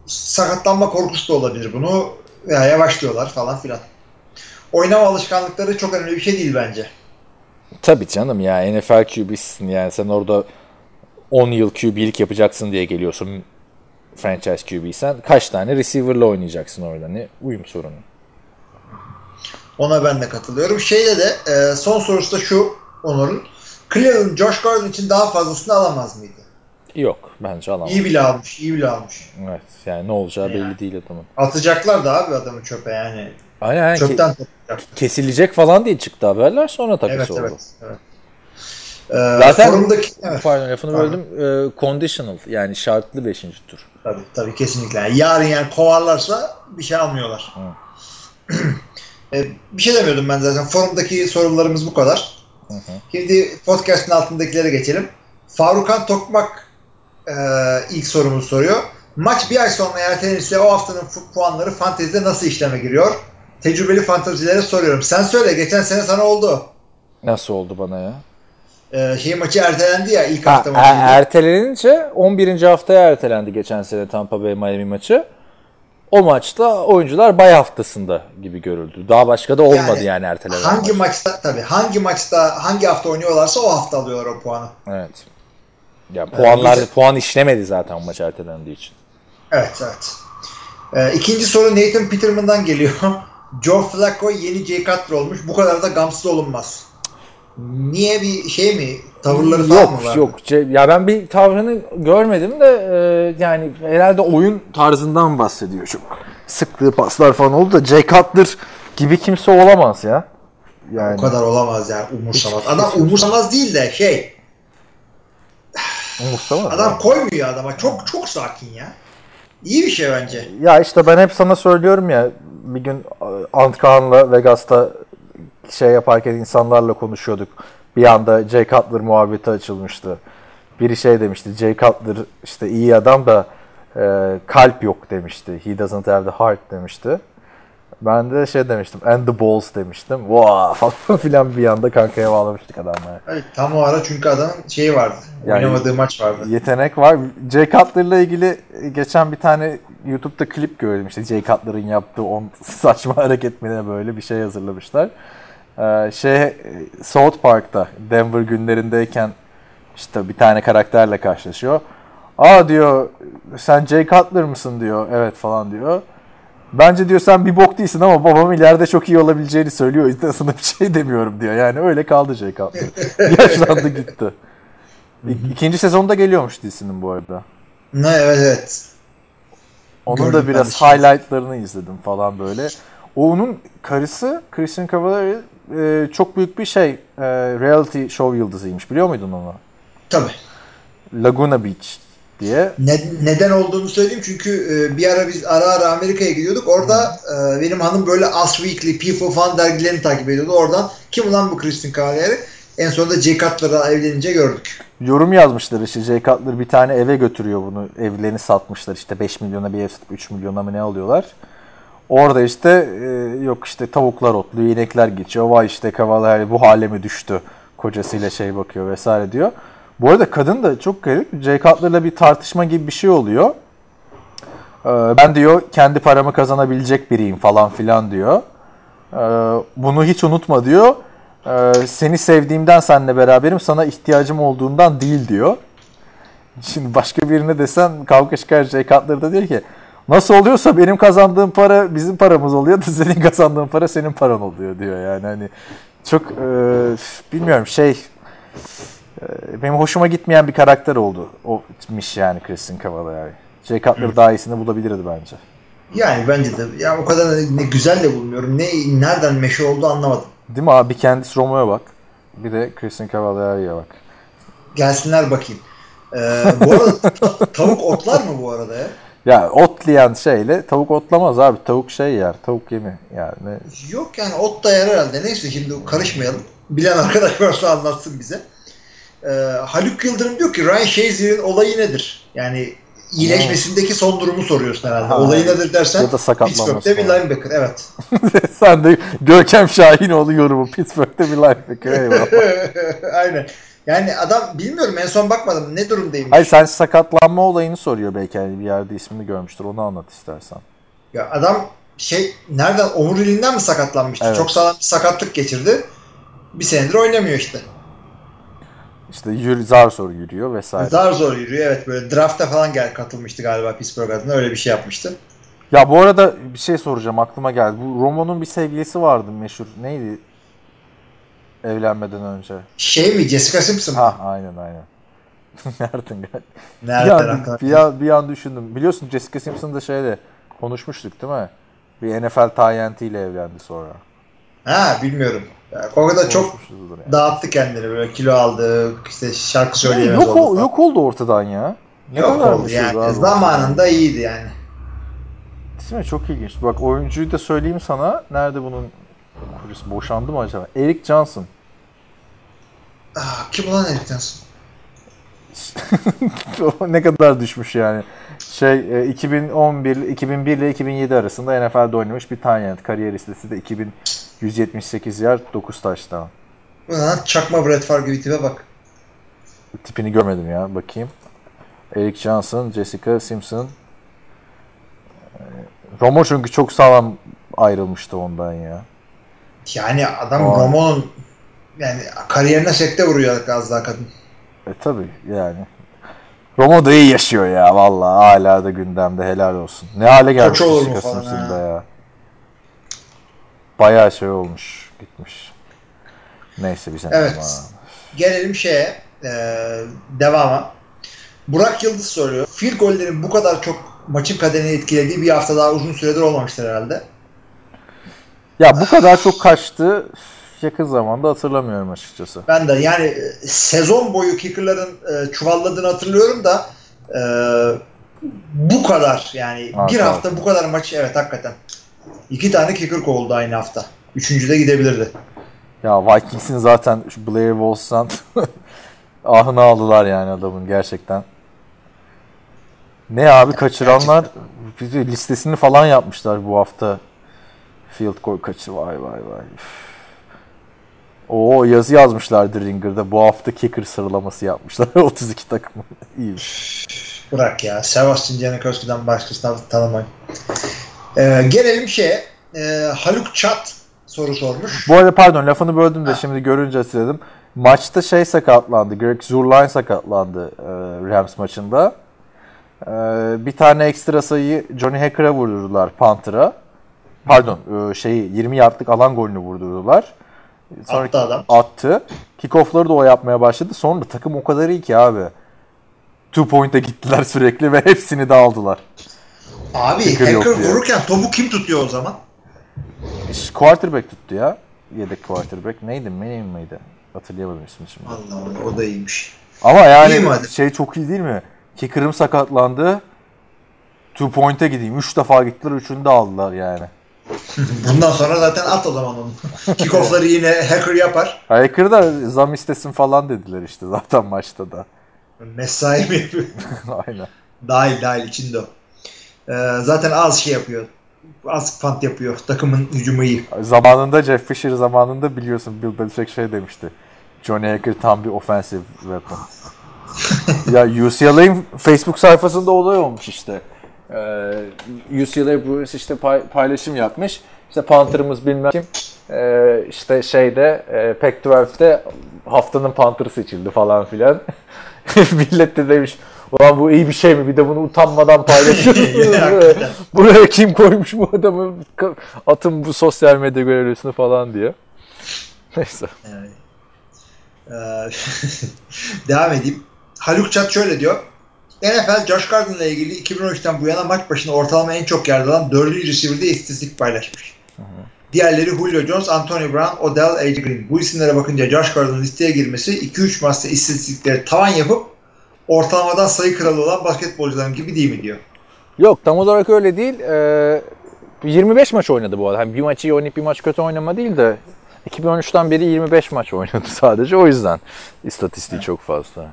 sakatlanma korkusu da olabilir bunu veya yavaşlıyorlar falan filan. Oynama alışkanlıkları çok önemli bir şey değil bence. Tabii canım ya NFL QB'sin yani sen orada 10 yıl QB'lik yapacaksın diye geliyorsun franchise QB'sen kaç tane receiver'la oynayacaksın orada ne uyum sorunu. Ona ben de katılıyorum. Şeyde de e, son sorusu da şu Onur'un. Cleveland Josh Gordon için daha fazlasını alamaz mıydı? Yok bence alamam. İyi bile almış, iyi bile almış. Evet yani ne olacağı belli Yani. değil adamın. Atacaklar da abi adamı çöpe yani. Aynen yani ke- Çöpten toplayacak. kesilecek falan diye çıktı haberler sonra takısı Evet, oldu. evet, evet. Ee, Zaten forumdaki, evet, pardon lafını Pardon. böldüm. Ee, conditional yani şartlı 5. tur. tabii, tabii kesinlikle. Yani yarın yani kovarlarsa bir şey almıyorlar. Ee, bir şey demiyordum ben zaten. Forumdaki sorularımız bu kadar. Hı hı. Şimdi podcast'ın altındakilere geçelim. Farukan Tokmak e, ilk sorumuzu soruyor. Maç bir ay sonra ertelenirse o haftanın puanları fantezide nasıl işleme giriyor? Tecrübeli fantezilere soruyorum. Sen söyle. Geçen sene sana oldu. Nasıl oldu bana ya? Ee, şey maçı ertelendi ya ilk Ha, hafta er- maçı. ertelenince 11. haftaya ertelendi geçen sene Tampa Bay Miami maçı. O maçta oyuncular bay haftasında gibi görüldü. Daha başka da olmadı yani, Yani ertelenen hangi maç. maçta tabii hangi maçta hangi hafta oynuyorlarsa o hafta alıyorlar o puanı. Evet. Ya puanlar güzel. puan işlemedi zaten maç ertelendiği için. Evet evet. Ee, ikinci soru Nathan Peterman'dan geliyor. Joe Flacco yeni Jay Cutler olmuş. Bu kadar da gamsız olunmaz. Niye bir şey mi? Tavırları falan mı Yok var? yok. Ce- Ya ben bir tavrını görmedim de e, yani herhalde oyun tarzından bahsediyor çok. Sıktığı paslar falan oldu da Jay Cutler gibi kimse olamaz ya. Yani O kadar olamaz yani umursamaz. Adam umursamaz değil de şey umursamaz. adam koymuyor adama. Çok çok sakin ya. İyi bir şey bence. Ya işte ben hep sana söylüyorum ya bir gün Antkan'la Vegas'ta şey yaparken insanlarla konuşuyorduk. Bir anda Jay Cutler muhabbeti açılmıştı. Biri şey demişti. Jay Cutler işte iyi adam da e, kalp yok demişti. He doesn't have the heart demişti. Ben de şey demiştim. And the balls demiştim. Wow falan filan bir anda kankaya bağlamıştık adamlar. Evet, tam o ara çünkü adamın şeyi vardı. Yani- oynamadığı maç vardı. Yetenek var. Jay Cutler'la ilgili geçen bir tane YouTube'da klip gördüm. İşte Jay Cutler'ın yaptığı on saçma hareketine böyle bir şey hazırlamışlar. Ee, şey South Park'ta Denver günlerindeyken işte bir tane karakterle karşılaşıyor. Aa diyor sen Jay Cutler mısın diyor. Evet falan diyor. Bence diyor sen bir bok değilsin ama babam ileride çok iyi olabileceğini söylüyor. O yüzden sana bir şey demiyorum diyor. Yani öyle kaldı Jay Cutler. Yaşlandı gitti. İ- İkinci sezonda geliyormuş dizinin bu arada. Ne evet evet. Onun Gördüm da biraz şimdi. highlightlarını izledim falan böyle. Onun karısı Christian Cavallari e, çok büyük bir şey e, reality show yıldızıymış. Biliyor muydun onu? Tabii. Laguna Beach diye. Ne, neden olduğunu söyleyeyim çünkü e, bir ara biz ara ara Amerika'ya gidiyorduk. Orada e, benim hanım böyle Us Weekly, People falan dergilerini takip ediyordu. Oradan kim ulan bu Christian Cavalieri? En sonunda Jay Cutler'la evlenince gördük. Yorum yazmışlar işte Jay Cutler bir tane eve götürüyor bunu. Evlerini satmışlar işte 5 milyona bir ev satıp 3 milyona mı ne alıyorlar. Orada işte e, yok işte tavuklar otluyor, inekler geçiyor. Vay işte Cavalieri bu hale mi düştü? Kocasıyla şey bakıyor vesaire diyor. Bu arada kadın da çok garip. Jay Cutler'la bir tartışma gibi bir şey oluyor. Ee, ben diyor kendi paramı kazanabilecek biriyim falan filan diyor. Ee, bunu hiç unutma diyor. Ee, seni sevdiğimden seninle beraberim sana ihtiyacım olduğundan değil diyor. Şimdi başka birine desen kavga çıkar Jay Cutler da diyor ki nasıl oluyorsa benim kazandığım para bizim paramız oluyor da senin kazandığın para senin paran oluyor diyor yani hani çok e, bilmiyorum şey e, benim hoşuma gitmeyen bir karakter oldu omiş yani Christian Cavalier. Jay Cutler daha iyisini bulabilirdi bence. Yani bence de ya o kadar ne güzel de bulmuyorum. Ne nereden meşhur oldu anlamadım. Değil mi abi? Kendisi Romo'ya bak. Bir de Christian Cavalier'e bak. Gelsinler bakayım. Ee, bu arada ta- tavuk otlar mı bu arada ya? Ya otlayan şeyle tavuk otlamaz abi. Tavuk şey yer. Tavuk yemi yani. Yok yani ot da yer herhalde. Neyse şimdi karışmayalım. Bilen arkadaş varsa anlatsın bize. Ee, Haluk Yıldırım diyor ki Ryan Shazier'in olayı nedir? Yani iyileşmesindeki son durumu soruyorsun herhalde. Ha. Olayı nedir dersen Ya da Pittsburgh'te bir linebacker. Evet. Sen de Görkem Şahinoğlu yorumu. Pittsburgh'te bir linebacker. Eyvallah. Aynen. Yani adam bilmiyorum en son bakmadım ne durumdayım. Hayır sen sakatlanma olayını soruyor belki. Yani bir yerde ismini görmüştür. Onu anlat istersen. Ya adam şey nereden omuriliğinden mi sakatlanmıştı? Evet. Çok sağlam bir sakatlık geçirdi. Bir senedir oynamıyor işte. İşte yürü, zar zor yürüyor vesaire. Zar zor yürüyor. Evet böyle drafta falan gel katılmıştı galiba Pittsburgh adına öyle bir şey yapmıştı. Ya bu arada bir şey soracağım aklıma geldi. Bu Romo'nun bir sevgilisi vardı meşhur. Neydi? Evlenmeden önce. Şey mi Jessica Simpson? Ha aynen aynen. Nereden geldi? Bir Nereden an, aklına- bir, an, bir an düşündüm. Biliyorsun Jessica Simpson da şeyle konuşmuştuk değil mi? Bir NFL tayyentiyle evlendi sonra. Ha bilmiyorum. Ya, o kadar çok yani. dağıttı kendini böyle kilo aldı işte şarkı söyleyemez yok, oldu. falan. yok oldu ortadan ya. Ne Yok kadar oldu bir şey yani. abi Zamanında iyiydi yani. Değil mi? Çok ilginç. Bak oyuncuyu da söyleyeyim sana. Nerede bunun kocası boşandı mı acaba? Eric Johnson. Ah, kim ulan Eric Johnson? Ne kadar düşmüş yani. Şey e, 2011 2001 ile 2007 arasında NFL'de oynamış bir tane kariyer listesi de 2178 yard 9 taştan. Çakma Brett Favre gibi tipe bak. Tipini görmedim ya. Bakayım. Eric Johnson, Jessica Simpson. Ee, Romo çünkü çok sağlam ayrılmıştı ondan ya. Yani adam Aa. Romo'nun yani kariyerine sekte vuruyor az daha kadın. E tabi yani. Romo da iyi yaşıyor ya vallahi hala da gündemde helal olsun. Ne hale gelmiş Koç olur mu falan ha. ya. Bayağı şey olmuş gitmiş. Neyse bir sene Evet. ama. Gelelim şeye e, devama. Burak Yıldız soruyor. Field gollerin bu kadar çok maçın kaderini etkilediği bir hafta daha uzun süredir olmamıştır herhalde. Ya bu kadar çok kaçtı yakın zamanda hatırlamıyorum açıkçası. Ben de yani e, sezon boyu kickerların e, çuvalladığını hatırlıyorum da e, bu kadar yani Ha, bir evet. hafta bu kadar maç evet hakikaten. İki tane kicker kovuldu aynı hafta. Üçüncü de gidebilirdi. Ya Vikings'in zaten şu Blair Wolf'san ahını aldılar yani adamın gerçekten. Ne abi kaçıranlar listesini falan yapmışlar bu hafta. Field goal kaçı vay vay vay. Üf. Oo yazı yazmışlardı Ringer'da. Bu hafta kicker sıralaması yapmışlar. 32 takım. İyiymiş. Bırak ya. Sebastian Janikowski'den başkasını tanımayın. Ee, gelelim şeye. Ee, Haluk Çat soru sormuş. Bu arada pardon lafını böldüm de şimdi görünce hatırladım. Maçta şey sakatlandı. Greg Zurline sakatlandı e, Rams maçında. E, bir tane ekstra sayıyı Johnny Hacker'a vurdurdular Panther'a. Pardon e, şeyi 20 yardlık alan golünü vurdurdular. Sonra Attı adam. attı. Kickoff'ları da o yapmaya başladı. Sonra takım o kadar iyi ki abi. Two point'e gittiler sürekli ve hepsini de aldılar. Abi Kicker Hacker vururken topu kim tutuyor o zaman? Quarterback tuttu ya. Yedek quarterback. Neydi? Manning miydi? Hatırlayamadım ismini şimdi. Allah Allah o da iyiymiş. Ama yani İyi şey çok iyi değil mi? Kicker'ım sakatlandı. Two point'e gideyim. Üç defa gittiler. Üçünü de aldılar yani. Bundan sonra zaten at o zaman onu. Kickoff'ları yine Hacker yapar. Hacker da zam istesin falan dediler işte zaten maçta da. Mesai mi yapıyor? Aynen. dahil dahil içinde o. Ee, zaten az şey yapıyor. Az punt yapıyor. Takımın hücumu iyi. Zamanında Jeff Fisher zamanında biliyorsun Bill Belichick şey demişti. Johnny Hacker tam bir offensive weapon. ya UCLA'in Facebook sayfasında olay olmuş işte. Ee, UCLA Bruins işte pay- paylaşım yapmış. İşte Panther'ımız bilmem kim. Ee, işte şeyde e, Pac-12'de haftanın Panther'ı seçildi falan filan. Millet de demiş Ulan bu iyi bir şey mi? Bir de bunu utanmadan paylaşıyorsunuz. buraya, buraya kim koymuş bu adamı? Atın bu sosyal medya görevlisini falan diye. Neyse. Yani, Ee, devam edeyim. Haluk Çat şöyle diyor. NFL Josh Gordon'la ilgili 2013'ten bu yana maç başına ortalama en çok yerde alan 4. receiver'de istatistik paylaşmış. Diğerleri Julio Jones, Antonio Brown, Odell, A.J. Green. Bu isimlere bakınca Josh Gordon'ın listeye girmesi 2-3 maçta istatistikleri tavan yapıp ortalamadan sayı kralı olan basketbolcuların gibi değil mi diyor. Yok tam olarak öyle değil. Ee, 25 maç oynadı bu arada. Hani bir maç iyi oynayıp bir maç kötü oynama değil de 2013'ten beri 25 maç oynadı sadece. O yüzden istatistiği çok fazla.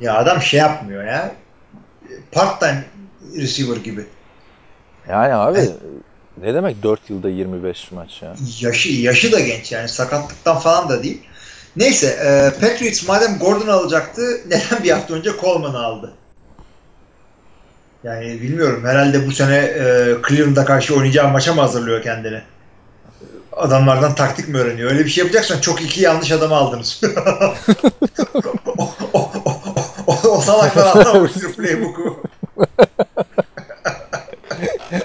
Ya adam şey yapmıyor ya. Part-time receiver gibi. Yani abi Evet. ne demek 4 yılda 25 maç ya? Yaşı yaşı da genç yani sakatlıktan falan da değil. Neyse e, Patriots madem Gordon alacaktı neden bir hafta önce Coleman'ı aldı? Yani bilmiyorum herhalde bu sene e, Cleveland'a karşı oynayacağı maça mı hazırlıyor kendini? Adamlardan taktik mi öğreniyor? Öyle bir şey yapacaksan çok iki yanlış adamı aldınız. o, o, o, o, o salaklar anlamamıştır playbook'u.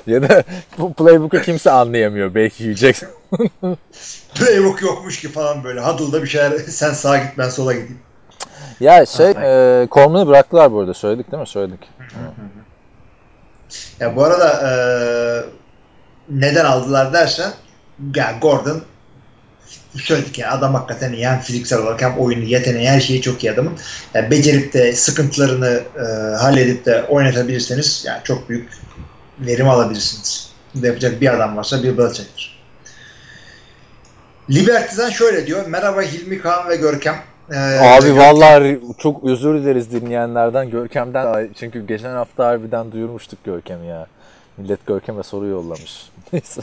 ya da bu playbook'u kimse anlayamıyor. Belki yiyecek. Playbook yokmuş ki falan böyle. Huddle'da bir şeyler sen sağa git ben sola gideyim. ya şey e, Coleman'ı bıraktılar bu arada. Söyledik değil mi? Söyledik. Ya bu arada e, neden aldılar dersen ya Gordon söyledik ya adam hakikaten iyi hem fiziksel olarak hem oyunu, yeteneği her şeyi çok iyi adamın. Yani becerip de sıkıntılarını e, halledip de oynatabilirseniz yani çok büyük verim alabilirsiniz. Bunu yapacak bir adam varsa bir Belichick'tir. Liberty'den şöyle diyor. Merhaba Hilmi Kaan ve Görkem. Ee, Abi vallahi çok özür dileriz dinleyenlerden Görkem'den. Çünkü geçen hafta harbiden duyurmuştuk Görkem'i ya. Millet Görkem'e soru yollamış. Neyse.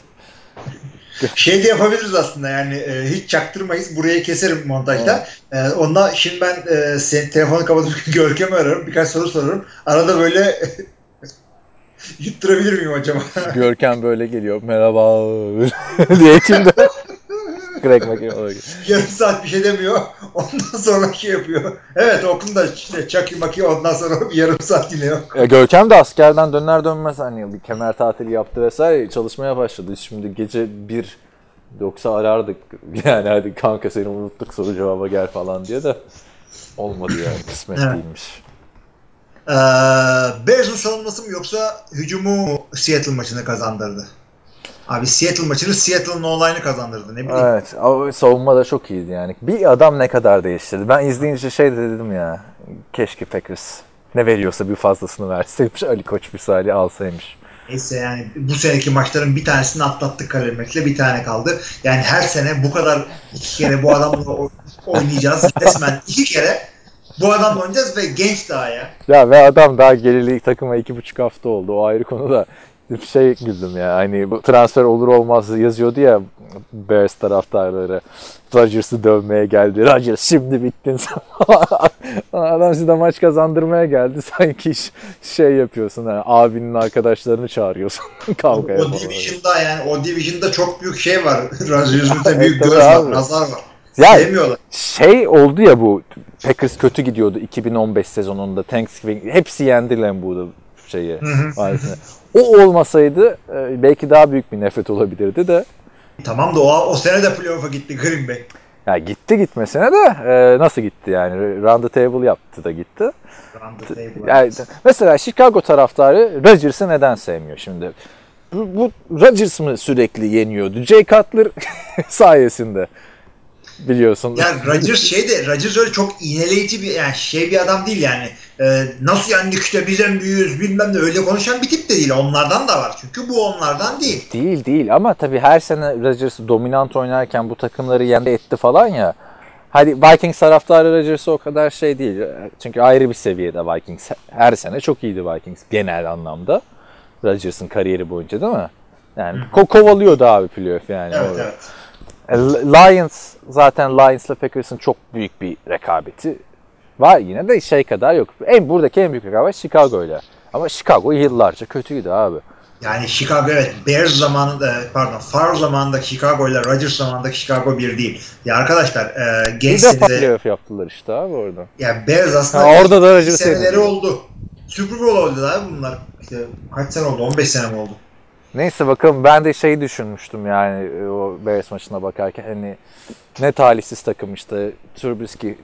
Şey de yapabiliriz aslında yani e, hiç çaktırmayız. Burayı keserim montajda. E, ondan şimdi ben e, senin telefonu kapatıp Görkem'i ararım. Birkaç soru sorarım. Arada böyle yutturabilir miyim acaba? Görkem böyle geliyor. Merhaba diye içimde. Crack olarak. Yarım saat bir şey demiyor. Ondan sonra şey yapıyor. Evet okun da işte çaki maki ondan sonra bir yarım saat yine yok. Ya Görkem de askerden döner dönmez hani bir kemer tatili yaptı vesaire çalışmaya başladı. Şimdi gece bir yoksa arardık yani hadi kanka seni unuttuk soru cevaba gel falan diye de olmadı yani kısmet Evet. değilmiş. Ee, Bears'ın savunması mı yoksa hücumu mu Seattle maçını kazandırdı? Abi Seattle maçını Seattle'ın online'ı kazandırdı. Ne bileyim. Evet ama savunma da çok iyiydi yani. Bir adam ne kadar değiştirdi. Ben izleyince şey de dedim ya keşke Packers ne veriyorsa bir fazlasını verseymiş Ali Koç misali alsaymış. Neyse yani bu seneki maçların bir tanesini atlattık Kalemet'le bir tane kaldı. Yani her sene bu kadar iki kere bu adamla oynayacağız. Resmen iki kere bu adamla oynayacağız ve genç daha ya. Ya ve adam daha geleli takıma iki buçuk hafta oldu. O ayrı konu da bir şey güldüm ya. Hani bu transfer olur olmaz yazıyordu ya Bears taraftarları. Rodgers'ı dövmeye geldi. Rodgers şimdi bittin sen. Adam size maç kazandırmaya geldi. Sanki şey yapıyorsun. Ha, abinin arkadaşlarını çağırıyorsun kavgaya O division'da yani o division'da çok büyük şey var. Yüzünde büyük tabii göz var, nazar var. Ya Sevmiyorlar. şey oldu ya bu Packers kötü gidiyordu 2015 sezonunda Thanksgiving hepsi yendi Lambeau'da şeyi. O olmasaydı e, belki daha büyük bir nefret olabilirdi de Tamam da o, o sene de playoff'a gitti Green Bay. ya gitti gitmesine de e, nasıl gitti yani round the table yaptı da gitti. Round the table. Yani mesela Chicago taraftarı Rodgers'ı neden sevmiyor şimdi? Bu, bu Rodgers mı sürekli yeniyordu? Jay Cutler sayesinde biliyorsun. Yani Rodgers şey de Rodgers öyle çok iğneleyici bir yani şey bir adam değil yani. Ee, nasıl yendik işte biz en büyüğüz bilmem ne öyle konuşan bir tip de değil. Onlardan da var çünkü bu onlardan değil. Değil değil ama tabii her sene Rodgers dominant oynarken bu takımları yendi etti falan ya. Hadi Vikings taraftarı Rodgers'ı o kadar şey değil. Çünkü ayrı bir seviyede Vikings. Her sene çok iyiydi Vikings genel anlamda. Rodgers'ın kariyeri boyunca değil mi? Yani ko- kovalıyordu abi playoff yani. Evet orada. evet. E, Lions zaten Lions'la Packers'ın çok büyük bir rekabeti var yine de şey kadar yok. En buradaki en büyük rekabet Chicago'yla. Ama Chicago yıllarca kötüydü abi. Yani Chicago evet Bears zamanında pardon Favre zamanındaki Chicago ile Rodgers zamanındaki Chicago bir değil. Ya arkadaşlar e, Bir genç defa senede playoff yaptılar işte abi orada. ya Bears aslında Ha, orada da seneleri oldu. Super Bowl oldu abi bunlar. İşte kaç sene oldu? 15 sene mi oldu? Neyse bakalım ben de şeyi düşünmüştüm yani e, o Bears maçına bakarken hani ne talihsiz takım işte Trubisky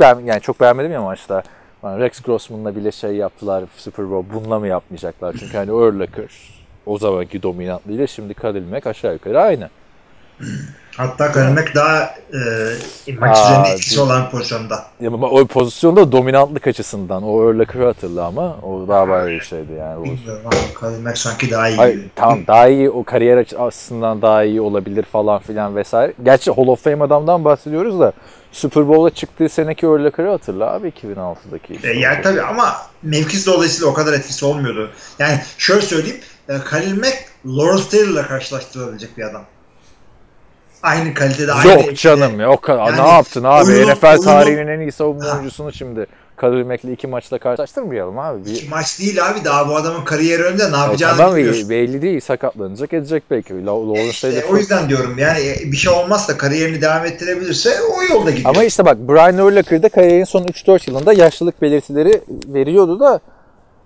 ben yani çok beğenmedim ya maçta. Yani Rex Grossman'la bile şey yaptılar Super Bowl bununla mı yapmayacaklar? Çünkü hani Urlacher o zamanki dominantlığıyla şimdi Khalil Mack aşağı yukarı aynı. Hatta Kalimek daha e, maç üzerinde etkisi olan pozisyonda. Ya ama o pozisyonda dominantlık açısından o Urlacher'ı hatırla ama o daha bayağı bir şeydi yani. Bilmiyorum ama sanki daha iyi. Ay, gibi. tamam daha iyi o kariyer açı- açısından daha iyi olabilir falan filan vesaire. Gerçi Hall of Fame adamdan bahsediyoruz da Super Bowl'a çıktığı seneki Urlacher'ı hatırla abi 2006'daki. E, yani tabii ama mevkisi dolayısıyla o kadar etkisi olmuyordu. Yani şöyle söyleyeyim. E, Khalil Mack Lawrence Taylor'la karşılaştırılabilecek bir adam. Aynı kalitede, aynı Yok etkide. canım ya o kadar. Yani ne yaptın abi? oyunun- NFL tarihinin en iyi savunma oyuncusunu şimdi Mack'le iki maçta karşılaştırmayalım abi. Bir, İki maç değil abi. Daha bu adamın kariyeri önünde ne E, yapacağını tamam bilmiyorsun. belli değil sakatlanacak edecek belki. La- Lawrence İşte o çok- yüzden diyorum yani e, bir şey olmazsa kariyerini devam ettirebilirse o yolda gidiyor. Ama işte bak Brian Urlacher'da kariyerinin son 3-4 yılında yaşlılık belirtileri veriyordu da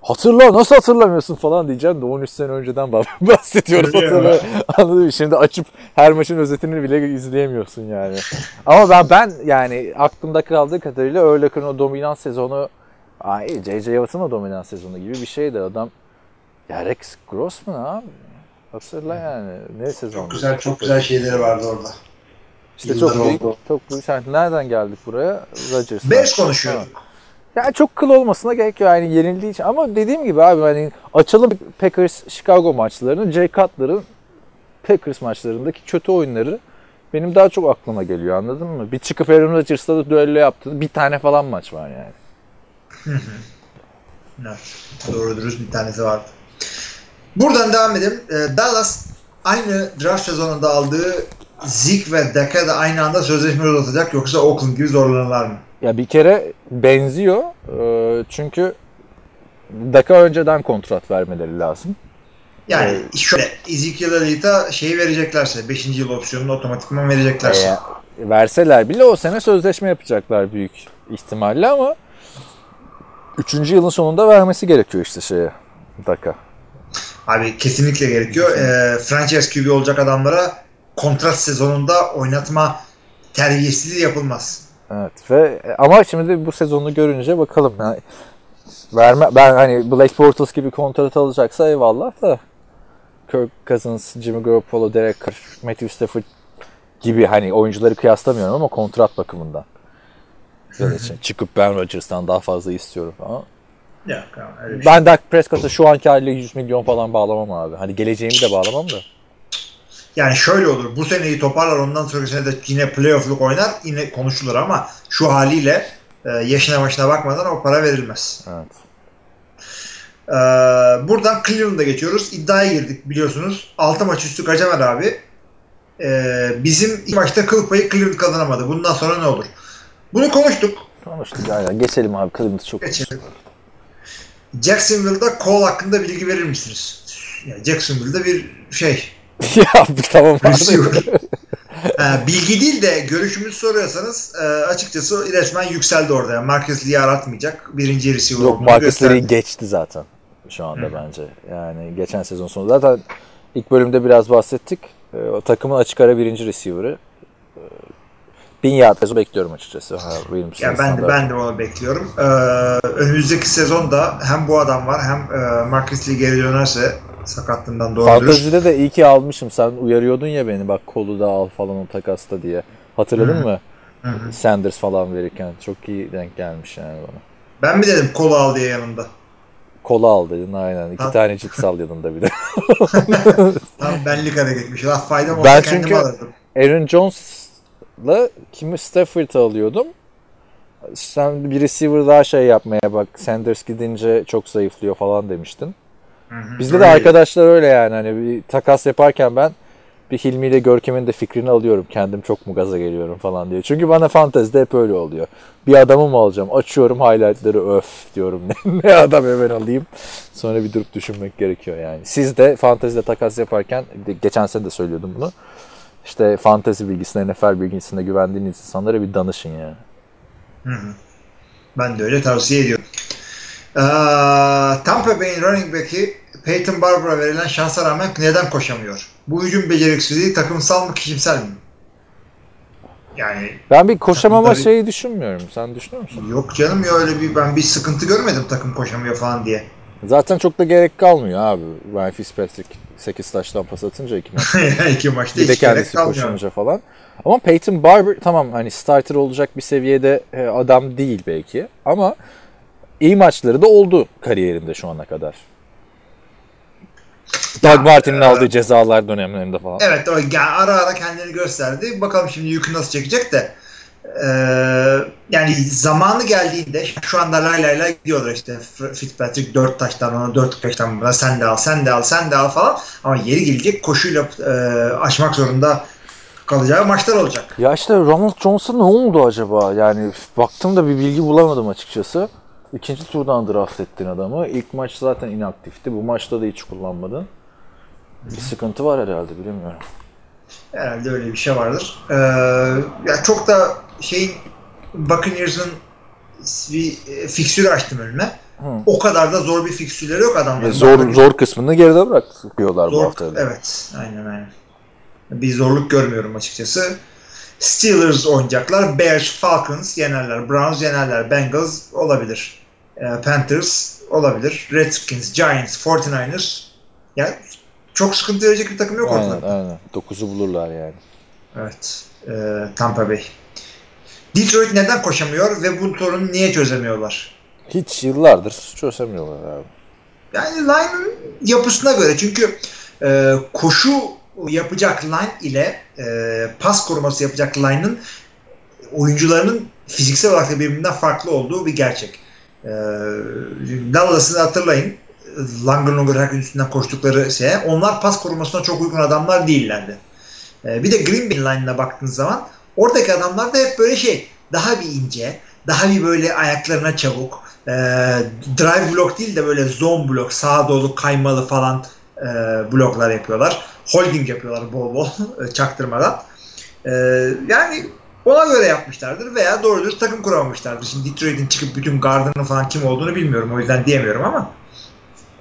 hatırla nasıl hatırlamıyorsun falan diyeceğim de 13 sene önceden bah- bahsediyoruz hatırla. Anladın mı? Şimdi açıp her maçın özetini bile izleyemiyorsun yani. Ama ben ben yani aklımda kaldığı kadarıyla Urlacher'ın o dominant sezonu Ay J.J. Watt'ın o dominant sezonu gibi bir şeydi adam. Ya Rex Grossman abi. Hatırla yani. Ne sezon? çok güzel çok güzel şeyleri vardı orada. İşte Yıllar çok büyük, oldu. çok büyük. Nereden geldik buraya? Rodgers'tan. Bears konuşuyorum. Yani çok kıl olmasına gerek yok yani yenildiği için. Ama dediğim gibi abi hani açalım Packers Chicago maçlarını. Jay Cutler'ın Packers maçlarındaki kötü oyunları benim daha çok aklıma geliyor anladın mı? Bir çıkıp Aaron Rodgers'la da düello yaptı. Bir tane falan maç var yani. Evet, doğru dürüst bir tanesi vardı. Buradan devam edelim. Ee, Dallas aynı draft sezonunda aldığı Zeke ve Dak'a da aynı anda sözleşme uzatacak yoksa Oakland gibi zorlanırlar mı? Ya bir kere benziyor. Ee, çünkü Dak'a önceden kontrat vermeleri lazım. Yani şöyle Ezekiel Elliott'a şeyi vereceklerse 5. yıl opsiyonunu otomatikman vereceklerse. Ee, verseler bile o sene sözleşme yapacaklar büyük ihtimalle ama 3. yılın sonunda vermesi gerekiyor işte şeye Dak'a. Abi kesinlikle gerekiyor. Ee, franchise QB olacak adamlara kontrat sezonunda oynatma terbiyesizliği yapılmaz. Evet ve ama şimdi bu sezonu görünce bakalım yani verme ben hani Blake Bortles gibi kontrat alacaksa eyvallah da Kirk Cousins, Jimmy Garoppolo, Derek Carr, Matthew Stafford gibi hani oyuncuları kıyaslamıyorum ama kontrat bakımından. Böyle şey, çıkıp ben Rodgers'tan daha fazla istiyorum falan. Yok, bir şey. Ben Dak Prescott'a şu anki haliyle 100 milyon falan bağlamam abi. Hani geleceğimi de bağlamam da. Yani şöyle olur. Bu seneyi toparlar ondan sonraki sene de yine playoff'luk oynar. Yine konuşulur ama şu haliyle e, yaşına başına bakmadan o para verilmez. Evet. Ee, buradan Cleveland'a geçiyoruz. İddiaya girdik biliyorsunuz. 6 maç üstü Gacemer abi. Ee, bizim ilk maçta kıl payı Cleveland kazanamadı. Bundan sonra ne olur? Bunu konuştuk. Konuştuk aynen. Geçelim abi. Cleveland çok Geçelim. Jacksonville'da Cole hakkında bilgi verir misiniz? Yani Jacksonville'da bir şey ya tamam abi. receiver. Ee, bilgi değil de görüşümüzü soruyorsanız e, açıkçası resmen yükseldi orada. Yani Marcus Lee'yi aratmayacak. Birinci receiver Yok Marcus. Lee'yi geçti zaten şu anda bence. Yani geçen sezon sonu. Zaten ilk bölümde biraz bahsettik. Ee, o takımın açık ara birinci receiver'ı. Ee, bin yard bekliyorum açıkçası. Ha, Ya ben de, ben de onu bekliyorum. Ee, önümüzdeki sezonda hem bu adam var hem e, Marcus Lee geri dönerse sakatlığından doğru dürüst. Fantezide de iyi ki almışım. Sen uyarıyordun ya beni bak kolu da al falan o takasta diye. Hatırladın Hı. mı? Hı hı. Sanders falan verirken. Çok iyi denk gelmiş yani bana. Ben mi dedim kolu al diye yanında? Kola al dedin aynen. İki Ha. tane cips al yanında bir de. Tam benlik hareketmiş. Laf faydam olsa Ben çünkü- alırdım. Aaron Jones'la kimi Stafford'ı alıyordum. Sen bir receiver daha şey yapmaya bak. Sanders gidince çok zayıflıyor falan demiştin. Bizde de arkadaşlar öyle yani hani bir takas yaparken ben bir Hilmi ile Görkem'in de fikrini alıyorum. Kendim çok mu gaza geliyorum falan diye. Çünkü bana fantezide hep öyle oluyor. Bir adamı mı alacağım? Açıyorum highlightları öf diyorum. Ne, ne adam hemen alayım. Sonra bir durup düşünmek gerekiyor yani. Siz de fantezide takas yaparken geçen sene de söylüyordum bunu. İşte fantezi bilgisine, NFL bilgisine güvendiğiniz insanlara bir danışın yani. Ben de öyle tavsiye ediyorum. Ee, Tampa Bay'in running back'i Peyton Barber'a verilen şansa rağmen neden koşamıyor? Bu hücum beceriksizliği takımsal mı kişisel mi? Yani Ben bir koşamama Takımları- şeyi düşünmüyorum. Sen düşünüyor musun? yok canım ya öyle bir ben bir sıkıntı görmedim takım koşamıyor falan diye. Zaten çok da gerek kalmıyor abi. Ryan Fitzpatrick 8 taştan pas atınca iki maç. İki maçta Bir de kendisi koşunca falan. Ama Peyton Barber tamam hani starter olacak bir seviyede e, adam değil belki. Ama iyi maçları da oldu kariyerinde şu ana kadar. Doug Martin'in aldığı cezalar dönemlerinde falan. Evet o yani ara ara kendini gösterdi. Bakalım şimdi yükü nasıl çekecek de. Ee, yani zamanı geldiğinde şu anda lay lay lay gidiyorlar işte Fitzpatrick 4 taştan ona 4 taştan buna sen de al sen de al sen de al falan ama yeri gelecek koşuyla e, aşmak zorunda kalacağı maçlar olacak. Ya işte Ronald Jones'a ne oldu acaba? Yani baktım da bir bilgi bulamadım açıkçası. İkinci turdan draft ettin adamı. İlk maç zaten inaktifti. Bu maçta da hiç kullanmadın. Bir sıkıntı var herhalde bilemiyorum. Herhalde öyle bir şey vardır. Ee, ya çok da şeyin Buccaneers'ın bir e, fiksürü açtım önüme. Hı. O kadar da zor bir fiksürleri yok adamların. Ve zor zor kısmını geride bırakıyorlar bu Zor, hafta. evet, aynen aynen. Bir zorluk görmüyorum açıkçası. Steelers oynayacaklar. Bears, Falcons yenerler. Browns yenerler. Bengals olabilir. Ee, Panthers olabilir. Redskins, Giants, 49ers. Yani çok sıkıntı verecek bir takım yok Aynen ortada. aynen. Dokuzu bulurlar yani. Evet. Ee, Tampa Bay. Detroit neden koşamıyor ve bu sorunu niye çözemiyorlar? Hiç yıllardır çözemiyorlar abi. Yani line'ın yapısına göre çünkü e, koşu yapacak line ile e, pas koruması yapacak line'ın oyuncularının fiziksel olarak da birbirinden farklı olduğu bir gerçek. E, Dallas'ı hatırlayın. Langer Longer her gün üstünden koştukları şeye. Onlar pas korumasına çok uygun adamlar değillerdi. E, bir de Green Bay line'ına baktığınız zaman oradaki adamlar da hep böyle şey daha bir ince, daha bir böyle ayaklarına çabuk, e, drive blok değil de böyle zone blok, sağa doğru kaymalı falan e, bloklar yapıyorlar. Holding yapıyorlar bol bol çaktırmadan. Yani ona göre yapmışlardır veya doğru dürüst takım kuramamışlardır. Şimdi Detroit'in çıkıp bütün gardının falan kim olduğunu bilmiyorum. O yüzden diyemiyorum ama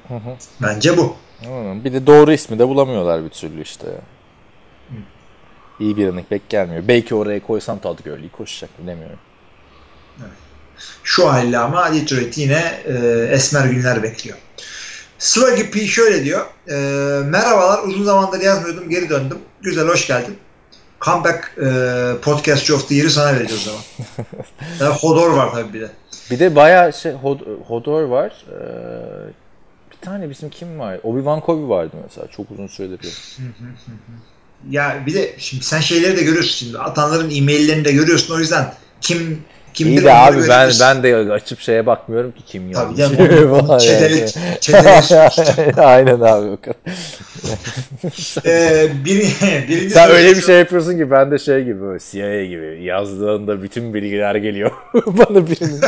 Hı hı. bence bu. Anladım. Bir de doğru ismi de bulamıyorlar bir türlü işte. ya. İyi bir running back gelmiyor. Belki oraya koysam Todd Gurley koşacak bilemiyorum. Şu halde ama Detroit yine e, esmer günler bekliyor. Swaggy P şöyle diyor. E, merhabalar uzun zamandır yazmıyordum geri döndüm. Güzel hoş geldin. Comeback e, Podcast of the Year'ı sana vereceğiz o zaman. Yani Hodor var tabii bir de. Bir de bayağı şey Hod- Hodor var. Ee, bir tane bizim kim var? Obi-Wan Kenobi vardı mesela. Çok uzun süredir yok. Ya bir de şimdi sen şeyleri de görüyorsun şimdi. Atanların e-maillerini de görüyorsun. O yüzden kim kimdir İyi de abi ben görebilirsin. ben de açıp şeye bakmıyorum ki kim Tabii yazmış. canım, onu- onu Falan çeteli- çeteli- Aynen abi. o kadar. Ee, biri, birinci Sen öyle bir şey yapıyorsun ki ben de şey gibi böyle CIA gibi yazdığında bütün bilgiler geliyor bana birinin.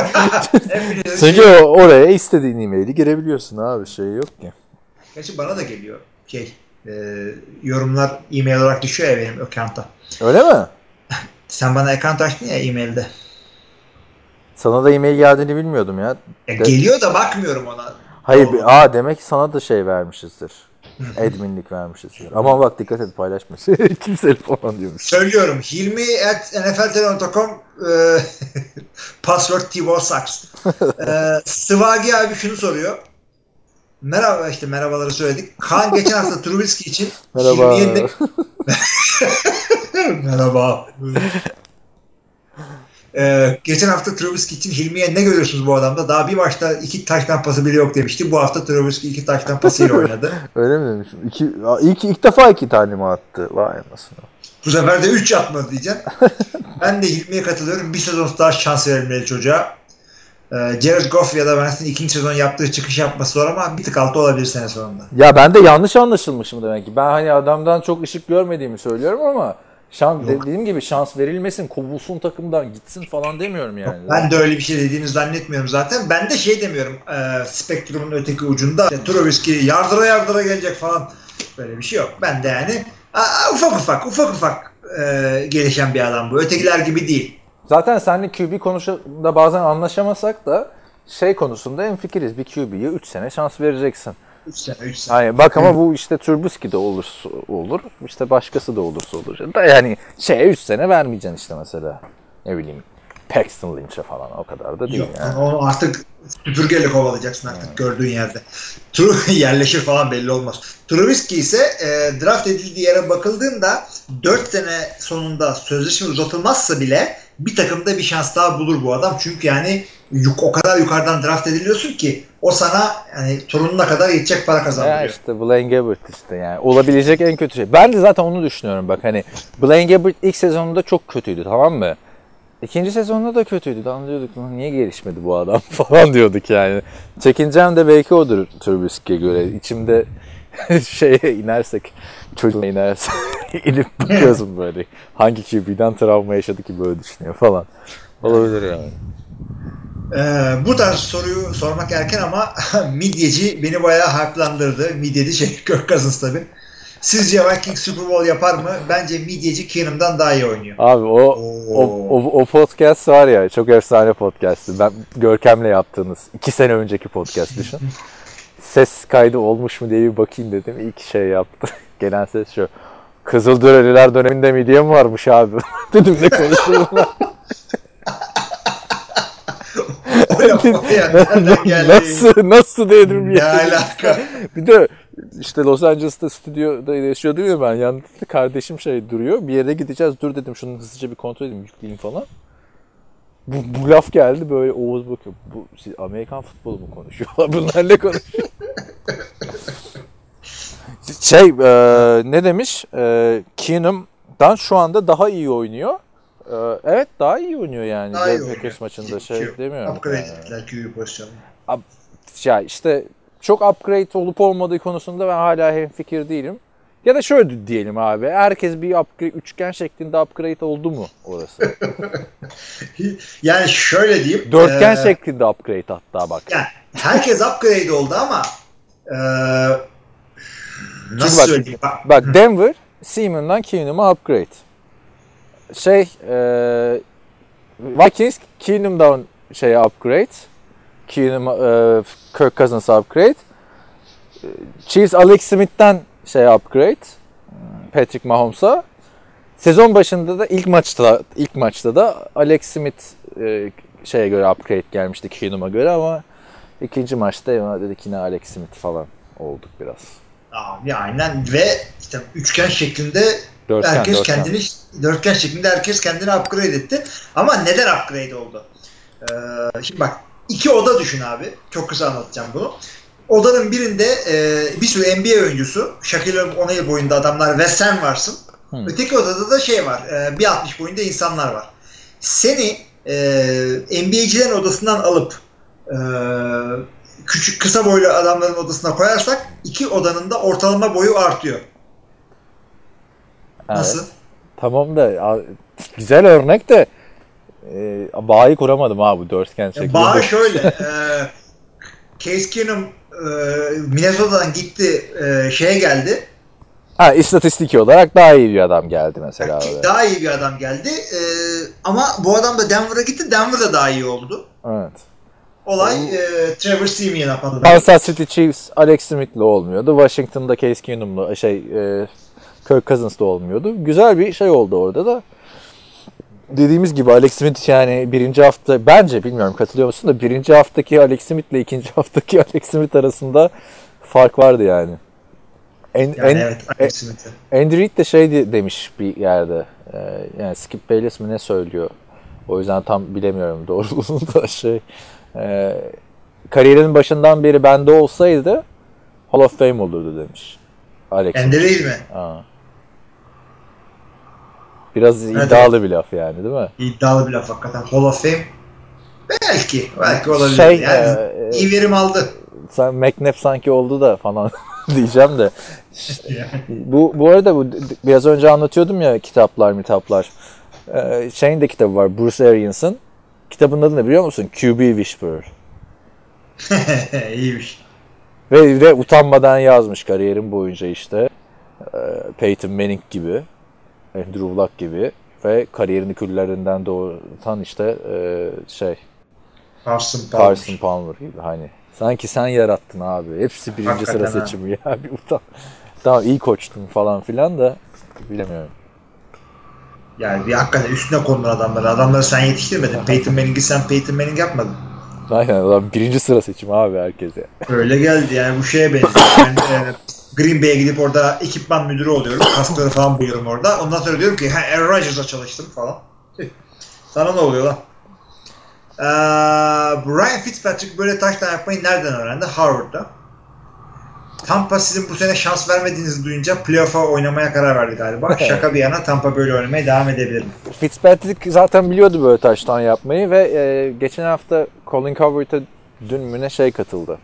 Çünkü o- oraya istediğin e-maili girebiliyorsun abi şey yok ki. Gerçi bana da geliyor şey e, yorumlar e-mail olarak düşüyor ya benim account'a. Öyle mi? Sen bana account açtın ya e-mailde. Sana da e-mail geldiğini bilmiyordum ya. Ya De- geliyor da bakmıyorum ona. Hayır, Doğru. aa demek ki sana da şey vermişizdir. Adminlik vermişizdir. Ama bak dikkat et paylaşma. Kimse falan diyormuş. Söylüyorum. Hilmi at nfltelefon.com e, password Tivo Saks. E, Sıvagi abi şunu soruyor. Merhaba işte merhabaları söyledik. Kaan geçen hafta Trubisky için Merhaba. Hilmi'ye ne- Merhaba. Ee, geçen hafta Trubisky için Hilmi'ye ne görüyorsunuz bu adamda? Daha bir maçta iki taştan pası bile yok demişti. Bu hafta Trubisky iki taştan pasıyla oynadı. Öyle mi demişim? İki, ilk, ilk defa iki tane mi attı? Vay anasını. Bu sefer de 3 atmadı diyeceğim. ben de Hilmi'ye katılıyorum. Bir sezon daha şans verilmeli çocuğa. e, Jared Goff ya da Wentz'in ikinci sezon yaptığı çıkış yapması zor ama bir tık altı olabilir sene sonunda. Ya ben de yanlış anlaşılmışım demek ki. Ben hani adamdan çok ışık görmediğimi söylüyorum ama şans, Yok. dediğim gibi şans verilmesin, kovulsun takımdan gitsin falan demiyorum yani. Ben de öyle bir şey dediğini zannetmiyorum zaten. Ben de şey demiyorum. E, spektrumun öteki ucunda işte, Trubisky yardıra yardıra gelecek falan. Böyle bir şey yok. Ben de yani aa, ufak ufak ufak ufak e, gelişen bir adam bu. Ötekiler gibi değil. Zaten seninle QB konusunda bazen anlaşamasak da şey konusunda en fikiriz. Bir QB'ye 3 sene şans vereceksin. 3 sene 3 sene. Hayır bak ama bu işte Trubisky de olursa olur. işte başkası da olursa olur. Da yani şeye 3 sene vermeyeceksin işte mesela. Ne bileyim Paxton Lynch'e falan o kadar da değil Yok yani. onu artık süpürgeyle kovalayacaksın artık gördüğün yerde. Tru yerleşir falan belli olmaz. Trubisky ise e, draft edildiği yere bakıldığında 4 sene sonunda sözleşme uzatılmazsa bile bir takımda bir şans daha bulur bu adam. Çünkü yani yuk, o kadar yukarıdan draft ediliyorsun ki o sana yani torununa kadar yetecek para Ya kazandırıyor. işte Blaine Gabbert işte yani olabilecek en kötü şey. Ben de zaten onu düşünüyorum bak hani Blaine Gabbert ilk sezonunda çok kötüydü tamam mı? İkinci sezonda da kötüydü. Lan diyorduk "Lan niye gelişmedi bu adam falan diyorduk yani. Çekincem de belki odur Trubisky'e göre. İçimde şeye inersek çocuğuna inersek inip bakıyorsun böyle. Hangi QB'den travma yaşadı ki böyle düşünüyor falan. Olabilir yani. Ee, bu tarz soruyu sormak erken ama midyeci beni bayağı hype'landırdı. Midyeci şey Kirk Cousins tabii. Sizce Vikings Super Bowl yapar mı? Bence midyeci Keenum'dan daha iyi oynuyor. Abi o, o, o, o podcast var ya çok efsane podcast'ı. Ben Görkem'le yaptığınız iki sene önceki podcast düşün. ses kaydı olmuş mu diye bir bakayım dedim. İlk şey yaptı. Gelen ses şu. Kızıldüreliler döneminde midye mi varmış abi? dedim ne. O laf ya nereden geldi? nasıl nasıl dedim Ne ya. alaka? Bir de işte Los Angeles'ta stüdyoda yaşıyordum ya ben. Yanında kardeşim şey duruyor. Bir yere gideceğiz. Dur dedim şunu hızlıca bir kontrol edeyim yükleyeyim falan. Bu, bu laf geldi böyle Oğuz bakıyor. Bu siz Amerikan futbolu mu konuşuyorlar? Bunlar ne konuşuyor? şey e, ne demiş? E, Keenum'dan şu anda daha iyi oynuyor. E, evet daha iyi oynuyor yani. Daha iyi oynuyor. maçında şey demiyorum. Upgrade Yani ettiler QB pozisyonunu. ya işte çok upgrade olup olmadığı konusunda ben hala hemfikir değilim. Ya da şöyle diyelim abi. Herkes bir upgrade, üçgen şeklinde upgrade oldu mu orası? Yani şöyle diyeyim. Dörtgen e, şeklinde upgrade hatta bak. Yani herkes upgrade oldu ama e, nasıl bak- söyleyeyim? Bak, Bak Denver, Seaman'dan Keenum'a upgrade. Şey, e, Vikings Keenum'dan şey upgrade. Keenum, e, Kirk Cousins upgrade. Chiefs Alex Smith'ten şey upgrade. Patrick Mahomes'a. Sezon başında da ilk maçta ilk maçta da Alex Smith e, şeye göre upgrade gelmişti Keenum'a göre ama ikinci maçta ya dedik yine Alex Smith falan olduk biraz. Abi aynen ve işte üçgen şeklinde Dörtgen, herkes dörtgen. kendini dörtgen şeklinde herkes kendini upgrade etti. Ama neden upgrade oldu? Ee, şimdi bak iki oda düşün abi. Çok kısa anlatacağım bunu. Odanın birinde e, bir sürü NBA oyuncusu, Shaquille O'Neal boyunda adamlar ve sen varsın. Hmm. Öteki odada da şey var, e, 1.60 boyunda insanlar var. Seni e, NBA'cilerin odasından alıp e, küçük kısa boylu adamların odasına koyarsak iki odanın da ortalama boyu artıyor. Evet. Nasıl? Tamam da güzel örnek de e, bağı kuramadım abi bu dörtgen şeklinde. Bağ şöyle. e, Case Keenum e, Minnesota'dan gitti e, şeye geldi. Ha istatistiki olarak daha iyi bir adam geldi mesela. oraya. Daha iyi bir adam geldi. E, ama bu adam da Denver'a gitti. Denver'da daha iyi oldu. Evet. Olay e, Trevor Simeon'a patladı. Kansas City Chiefs Alex Smith'le olmuyordu. Washington'da Case Keenum'la şey e, Kirk Cousins'la olmuyordu. Güzel bir şey oldu orada da. Dediğimiz gibi Alex Smith yani birinci hafta bence bilmiyorum katılıyor musun da birinci haftaki Alex Smith ile ikinci haftaki Alex Smith arasında fark vardı yani. En, Yani en, evet Alex Smith'e. Andy Reid de şey de- demiş bir yerde. e, yani Skip Bayless mi ne söylüyor? O yüzden tam bilemiyorum doğruluğunu da şey. E, kariyerinin başından beri bende olsaydı Hall of Fame olurdu demiş. Alex. Bende değil mi? Ha. Biraz Evet, iddialı bir laf yani değil mi? İddialı bir laf hakikaten. Hall of Fame. Belki. Belki olabilir. Şey, yani e, iyi verim aldı. Sen McNabb sanki oldu da falan diyeceğim de. Bu bu arada bu biraz önce anlatıyordum ya kitaplar mitaplar. Ee, şeyin de kitabı var Bruce Arians'ın. Kitabın adı ne biliyor musun? QB Whisperer. İyiymiş. Ve, ve utanmadan yazmış kariyerim boyunca işte. Ee, Peyton Manning gibi. Andrew Luck gibi. Ve kariyerini küllerinden doğurtan işte e, şey Carson Palmer. Carson Palmer gibi hani. Sanki sen yarattın abi. Hepsi birinci Hakikaten sıra seçimi ya. Bir utan. Tamam iyi koçtun falan filan da bilemiyorum. Yani bir hakikaten üstüne konur adamları. Adamları sen yetiştirmedin. Peyton Manning'i sen Peyton Manning yapmadın. Aynen adam birinci sıra seçimi abi herkese. Öyle geldi yani bu şeye benziyor. Ben e, Green Bay'e gidip orada ekipman müdürü oluyorum. Kaskları falan buluyorum orada. Ondan sonra diyorum ki ha Aaron Rodgers'a çalıştım falan. Sana ne oluyor lan? Ee, Brian Fitzpatrick böyle taştan yapmayı nereden öğrendi? Harvard'da. Tampa sizin bu sene şans vermediğinizi duyunca playoff'a oynamaya karar verdi galiba. Şaka bir yana Tampa böyle oynamaya devam edebilir mi? Fitzpatrick zaten biliyordu böyle taştan yapmayı ve e, geçen hafta Colin Cowherd'a dün müne şey katıldı.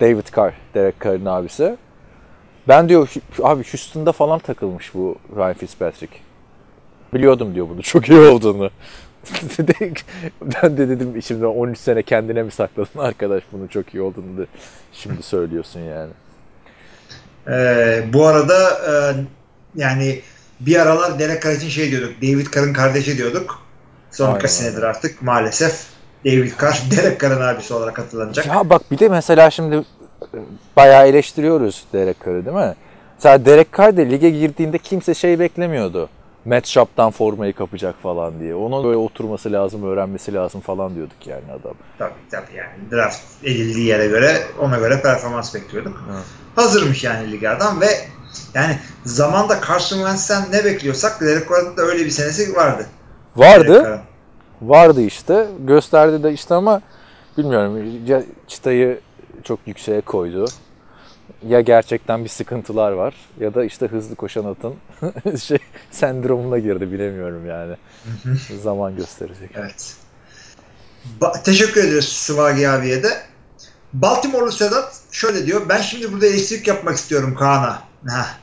David Carr, Derek Carr'ın abisi. Ben diyor "Hu- abi Houston'da falan takılmış bu Ryan Fitzpatrick. Biliyordum diyor bunu çok iyi olduğunu. ben de dedim şimdi 13 sene kendine mi sakladın arkadaş bunu çok iyi olduğunu da şimdi söylüyorsun yani. Ee, bu arada e, yani bir aralar Derek Carr için şey diyorduk. David Carr'ın kardeşi diyorduk. Son Aynen birkaç senedir artık maalesef David Carr Derek Carr'ın abisi olarak hatırlanacak. Ya bak bir de mesela şimdi bayağı eleştiriyoruz Derek Carr'ı değil mi? Mesela Derek Carr de lige girdiğinde kimse şey beklemiyordu. Matt Shop'tan formayı kapacak falan diye. Onun böyle oturması lazım, öğrenmesi lazım falan diyorduk yani adam. Tabii tabii yani draft edildiği yere göre ona göre performans bekliyorduk. Evet. Hazırmış yani lig adam ve yani zamanda Carson Wentz'ten ne bekliyorsak Derek Carr'ın da öyle bir senesi vardı. Vardı, vardı işte. Gösterdi de işte ama bilmiyorum çıtayı çok yükseğe koydu. Ya gerçekten bir sıkıntılar var ya da işte hızlı koşan atın şey sendromuna girdi bilemiyorum yani. Zaman gösterecek. Evet. Ba- teşekkür ediyoruz Sıvagi abiye de. Baltimore'lu Sedat şöyle diyor. Ben şimdi burada eleştirik yapmak istiyorum Kaan'a. Heh.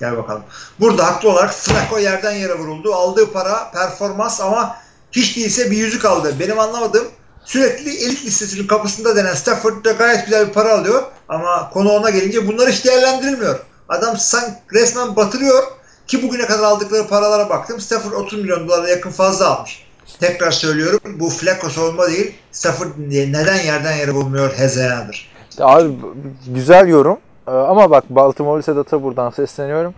Gel bakalım. Burada haklı olarak Flacco yerden yere vuruldu. Aldığı para, performans ama hiç değilse bir yüzük aldı. Benim anlamadığım sürekli elit listesinin kapısında denen Stafford'da gayet güzel bir para alıyor. Ama konu ona gelince bunlar hiç değerlendirilmiyor. Adam sanki resmen batırıyor ki bugüne kadar aldıkları paralara baktım. Stafford 30 milyon dolara yakın fazla almış. Tekrar söylüyorum bu Flacco savunma değil. Stafford neden yerden yere vurmuyor hezeyanıdır. Abi güzel yorum. Ee, Ama bak Baltimore Sedat'a buradan sesleniyorum.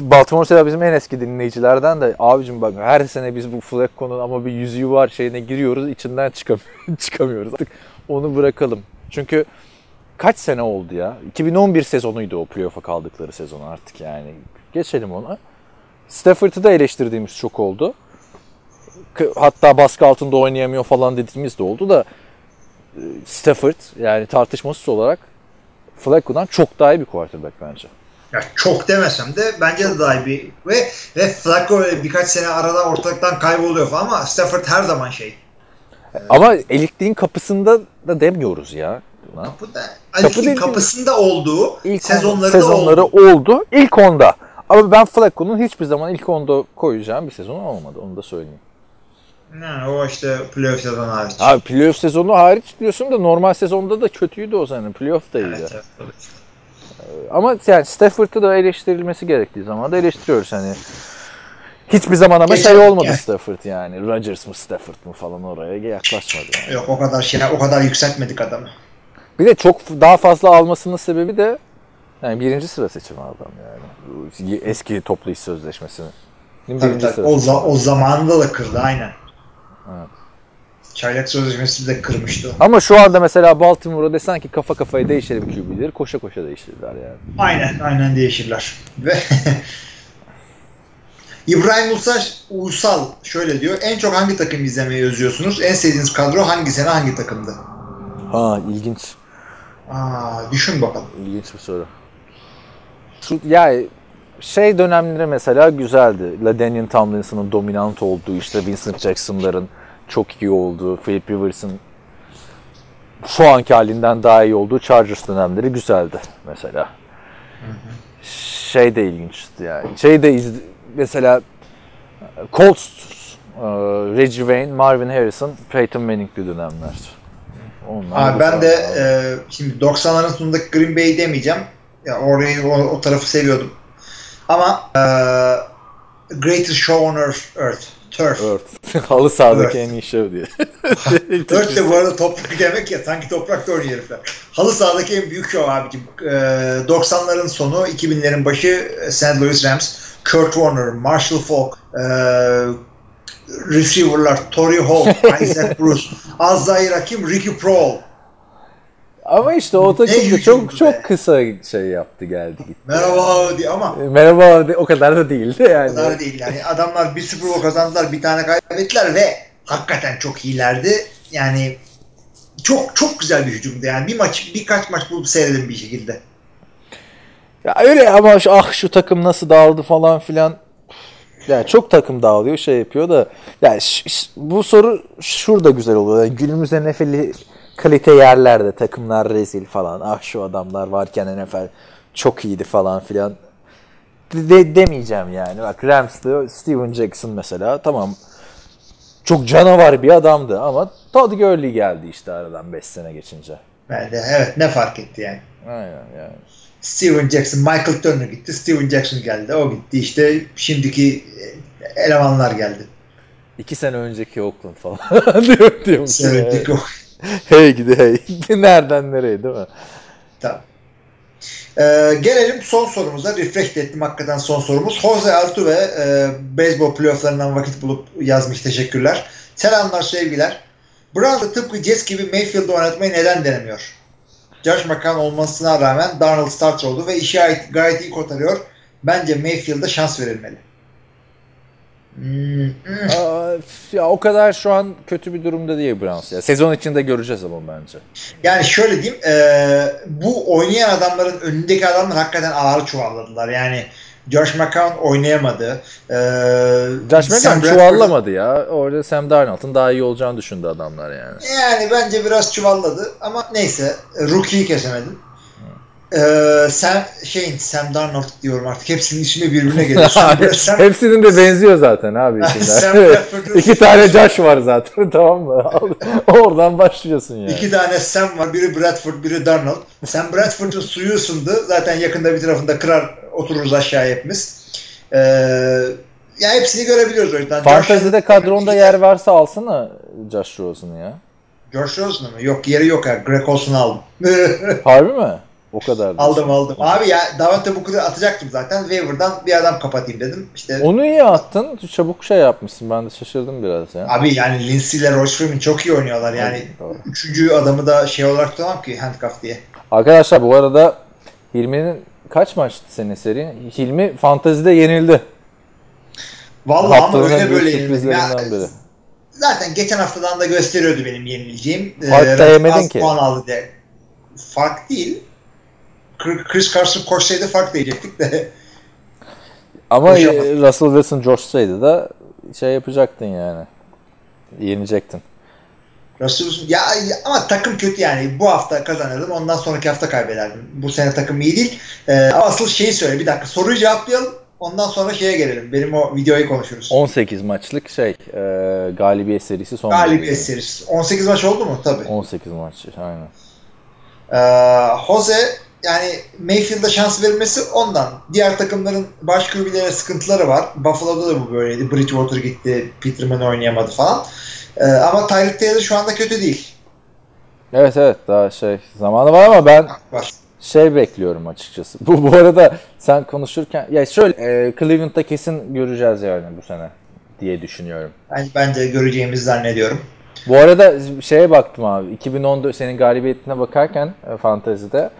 Baltimore Sedat bizim en eski dinleyicilerden de abicim bak her sene biz bu Flacco'nun ama bir yüzüğü var şeyine giriyoruz içinden çıkamıyoruz. çıkamıyoruz. Artık onu bırakalım. Çünkü kaç sene oldu ya? 2011 sezonuydu o playoff'a kaldıkları sezon artık yani. Geçelim ona. Stafford'ı da eleştirdiğimiz çok oldu. Hatta baskı altında oynayamıyor falan dediğimiz de oldu da e, Stafford yani tartışmasız olarak Flacco'dan çok daha iyi bir quarterback bence. Ya çok demesem de bence de daha iyi bir ve ve Flacco birkaç sene arada ortalıktan kayboluyor falan ama Stafford her zaman şey. Ama elitliğin kapısında da demiyoruz ya. Kapıda, Kapı değil- kapısında olduğu İlk sezonları, sezonları da oldu. oldu. İlk onda. Ama ben Flacco'nun hiçbir zaman ilk onda koyacağım bir sezon olmadı. Onu da söyleyeyim. Ha, o işte playoff sezonu hariç. Abi playoff sezonu hariç diyorsun da normal sezonda da kötüydü o sene. Playoff da iyiydi. Evet, evet, evet. Ama yani Stafford'ı da eleştirilmesi gerektiği zaman da eleştiriyoruz hani. Hiçbir zaman ama Geçen- şey olmadı yani- Stafford yani. Rodgers mı Stafford mı falan oraya yaklaşmadı yani. Yok o kadar şey, o kadar yükseltmedik adamı. Bir de çok daha fazla almasının sebebi de yani birinci sıra seçimi adam yani. Eski toplu iş sözleşmesini. Tabii, tabii. O, za- o zamanında da kırdı aynen. Evet. Çaylak sözleşmesi de kırmıştı. Ama şu anda mesela Baltimore'a desen ki kafa kafaya değişelim QB'leri koşa koşa değiştirirler yani. Aynen, aynen değişirler. Ve İbrahim Uysal, Uysal şöyle diyor. En çok hangi takım izlemeyi özlüyorsunuz? En sevdiğiniz kadro hangi sene hangi takımdı? Ha ilginç. Aa, düşün bakalım. İlginç bir soru. Şu, ya şey dönemleri mesela güzeldi. LaDainian Tomlinson'ın dominant olduğu işte Vincent Jackson'ların çok iyi olduğu, Philip Rivers'ın şu anki halinden daha iyi olduğu Chargers dönemleri güzeldi mesela. Şey de ilginçti yani. Şey de iz, mesela Colts, e, Reggie Wayne, Marvin Harrison, Peyton Manning'li dönemler. Onlar Abi ben de e, şimdi 90'ların sonundaki Green Bay demeyeceğim. Ya orayı o, o tarafı seviyordum. Ama e, Greatest Show on Earth, Earth Turf. Evet. Halı sahadaki Evet. en iyi show diye. Earth de bu arada toprak demek ya sanki toprakta oynuyor herifler. Halı sahadaki en büyük show abicim. E, 90'ların sonu 2000'lerin başı St. Louis Rams. Kurt Warner, Marshall Falk, e, receiver'lar Torrey Holt, Isaac Bruce, Azzair Hakim, Ricky Prohl. Ama işte o takım da çok be. çok kısa şey yaptı geldi gitti. Merhaba diye ama E, Merhaba de- o kadar da değildi yani. o kadar değil yani. Adamlar bir Super Bowl kazandılar, bir tane kaybettiler ve hakikaten çok iyilerdi. Yani çok çok güzel bir hücumdu yani. Bir maç, birkaç maç bulup seyredin bir şekilde. Ya öyle ama şu, ah şu takım nasıl dağıldı falan filan. Yani çok takım dağılıyor şey yapıyor da yani bu soru şurada güzel oluyor. Yani günümüzde NFL'i kalite yerlerde takımlar rezil falan. Ah şu adamlar varken NFL çok iyiydi falan filan. De, demeyeceğim yani. Bak Rams'te Steven Jackson mesela tamam çok canavar bir adamdı ama Todd Gurley geldi işte aradan 5 sene geçince. Evet ne fark etti yani. Aynen yani. Steven Jackson, Michael Turner gitti. Steven Jackson geldi. O gitti. İşte şimdiki e, elemanlar geldi. İki sene önceki Oakland falan diyor diyorum. O. Hey gidi hey. Nereden nereye değil mi? Tamam. Ee, gelelim son sorumuza. Refresh ettim hakikaten son sorumuz. Jose Altuve e, beyzbol playofflarından vakit bulup yazmış. Teşekkürler. Selamlar sevgiler. Browns'da tıpkı Jets gibi Mayfield'ı oynatmayı neden denemiyor? Josh McCown olmasına rağmen Darnold starter oldu ve işi gayet iyi kotarıyor. Bence Mayfield'a şans verilmeli. Aa, ya o kadar şu an kötü bir durumda değil Browns. Ya. Sezon içinde göreceğiz ama bence. Yani şöyle diyeyim, e, bu oynayan adamların önündeki adamlar hakikaten ağır çuvalladılar. Yani Josh McCown oynayamadı. E, Josh McCown çuvallamadı ya. Orada Sam Darnold'un daha iyi olacağını düşündü adamlar yani. Yani bence biraz çuvalladı ama neyse rookie'yi kesemedim. Ee, Sam şeyin Sam Darnold diyorum artık. Hepsinin ismi birbirine geliyor. Sam, Hepsinin de benziyor zaten abi isimler. İki tane Josh var zaten tamam mı? Oradan başlıyorsun yani. İki tane Sam var. Biri Bradford, biri Darnold. Sam Bradford'un suyu ısındı. Zaten yakında bir tarafında kırar otururuz aşağı hepimiz. Ee, ya hepsini görebiliyoruz o yüzden. Fantezide kadronda yer varsa alsana Josh Rosen'ı ya. Josh Rosen'ı mı? Yok yeri yok ya. Greg Olson'u aldım. Harbi mi? O kadar. aldım aldım. Abi ya Davante Booker'ı atacaktım zaten. Waiver'dan bir adam kapatayım dedim. İşte Onu iyi attın. Çabuk şey yapmışsın. Ben de şaşırdım biraz ya. Abi yani Lindsey ile Royce Freeman çok iyi oynuyorlar yani. Doğru. Üçüncü adamı da şey olarak tutamam ki handcuff diye. Arkadaşlar bu arada Hilmi'nin kaç maçtı senin seri? Hilmi fantezide yenildi. Vallahi ama Haftanın öyle böyle sürprizlerinden biri. zaten geçen haftadan da gösteriyordu benim yenileceğim. Fark da Ee, yemedin ki. Puan aldı diye. Fark değil. Chris Carson koşsaydı fark diyecektik de. Ama Koşamaz. e, Russell Wilson coşsaydı da şey yapacaktın yani. Yenecektin. Russell Wilson- ya, ya ama takım kötü yani. Bu hafta kazanırdım. Ondan sonraki hafta kaybederdim. Bu sene takım iyi değil. Ee, ama asıl şeyi söyle. Bir dakika. Soruyu cevaplayalım. Ondan sonra şeye gelelim. Benim o videoyu konuşuruz. 18 maçlık şey e, galibiyet serisi son. Galibiyet bölümü. serisi. 18 maç oldu mu? Tabii. 18 maç aynen. Ee, Jose yani Mayfield'a şans verilmesi ondan. Diğer takımların baş QB'lere sıkıntıları var. Buffalo'da da bu böyleydi. Bridgewater gitti. Peterman oynayamadı falan. Ee, ama Tyreek Taylor şu anda kötü değil. Evet evet daha şey zamanı var ama ben Var. şey bekliyorum açıkçası. Bu bu arada sen konuşurken ya şöyle e, Cleveland'da kesin göreceğiz yani bu sene diye düşünüyorum. Ben, bence göreceğimizi zannediyorum. Bu arada şeye baktım abi. 2014 senin galibiyetine bakarken e, fantezide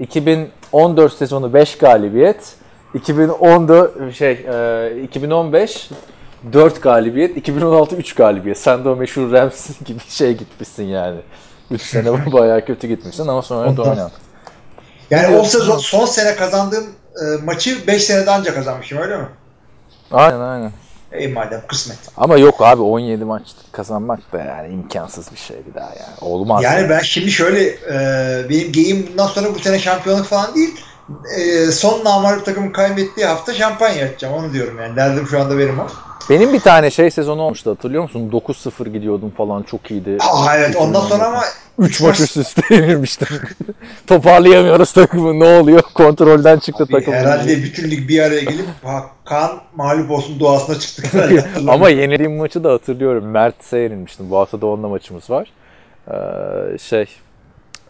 2014 sezonu 5 galibiyet, 2014 şey e, 2015 4 galibiyet, 2016 3 galibiyet. Sen de o meşhur Rams gibi şey gitmişsin yani. 3 sene bayağı kötü gitmişsin ama sonra da Ondan. oynan. Yani o sezon son sene kazandığım e, maçı 5 senede anca kazanmışım öyle mi? Aynen aynen. Ey madem kısmet. Ama yok abi 17 maç kazanmak da yani imkansız bir şey bir daha yani. Olmaz. Yani ben şimdi şöyle e, benim geyim bundan sonra bu sene şampiyonluk falan değil. E, son namarip takımın kaybettiği hafta şampanya açacağım onu diyorum yani. Derdim şu anda benim o. Benim bir tane şey sezonu olmuştu hatırlıyor musun? 9-0 gidiyordum falan çok iyiydi. Aa, evet ondan sonra ama 3 maç üst üste yenilmiştim. Toparlayamıyoruz takımı ne oluyor? Kontrolden çıktı takım. herhalde bütün lig bir araya gelip ha, Kaan mağlup olsun duasına çıktık. Ama yenildiğim maçı da hatırlıyorum. Mert'e yenilmiştim. Bu hafta da onunla maçımız var. Ee, şey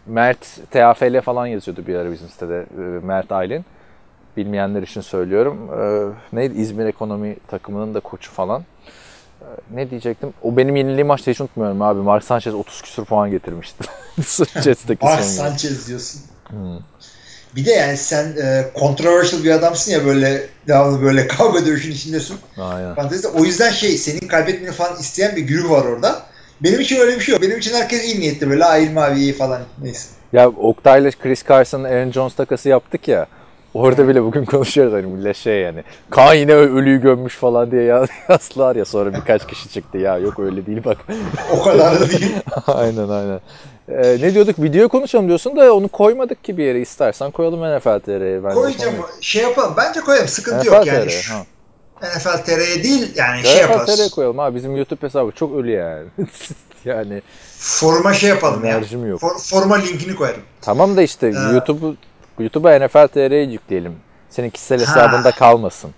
Mert TAFL falan yazıyordu bir ara bizim sitede. Ee, Mert Aylin. Bilmeyenler için söylüyorum. Ee, neydi? İzmir Ekonomi takımının da koçu falan. Ee, ne diyecektim? O benim yenildiğim maçta hiç unutmuyorum abi. Mark Sanchez 30 küsur puan getirmişti. Jets'teki Mark. Sanchez diyorsun. Bir de yani sen e, controversial bir adamsın ya böyle devamlı böyle kavga dövüşün içindesin. Aynen. Fantezide. O yüzden şey senin kaybetmeni falan isteyen bir güruh var orada. Benim için öyle bir şey yok. Benim için herkes iyi niyetli böyle. Aa İlmi abi iyi falan. Neyse. Ya Oktay'la Chris Carson'ın Aaron Jones takası yaptık ya. Orada bile bugün konuşuyoruz hani millet şey yani. Kaan yine ölüyü gömmüş falan diye ya- yazdılar ya sonra birkaç kişi çıktı ya yok öyle değil bak. O kadar da değil. aynen aynen. Ee, ne diyorduk video konuşalım diyorsun da onu koymadık ki bir yere istersen koyalım NFL TR'ye. Koyacağım. Şey yapalım. Bence koyalım. Sıkıntı NFL yok yani. TR, ha. NFL TR'ye değil yani şey NFL TR'ye yaparız. koyalım abi bizim YouTube hesabı çok ölü yani. yani Foruma şey yapalım ya. Enerjim yok. For, foruma linkini koyarım. tamam da işte Ee, YouTube'u YouTube'a NFL TR'yi yükleyelim. Senin kişisel Ha. hesabında kalmasın.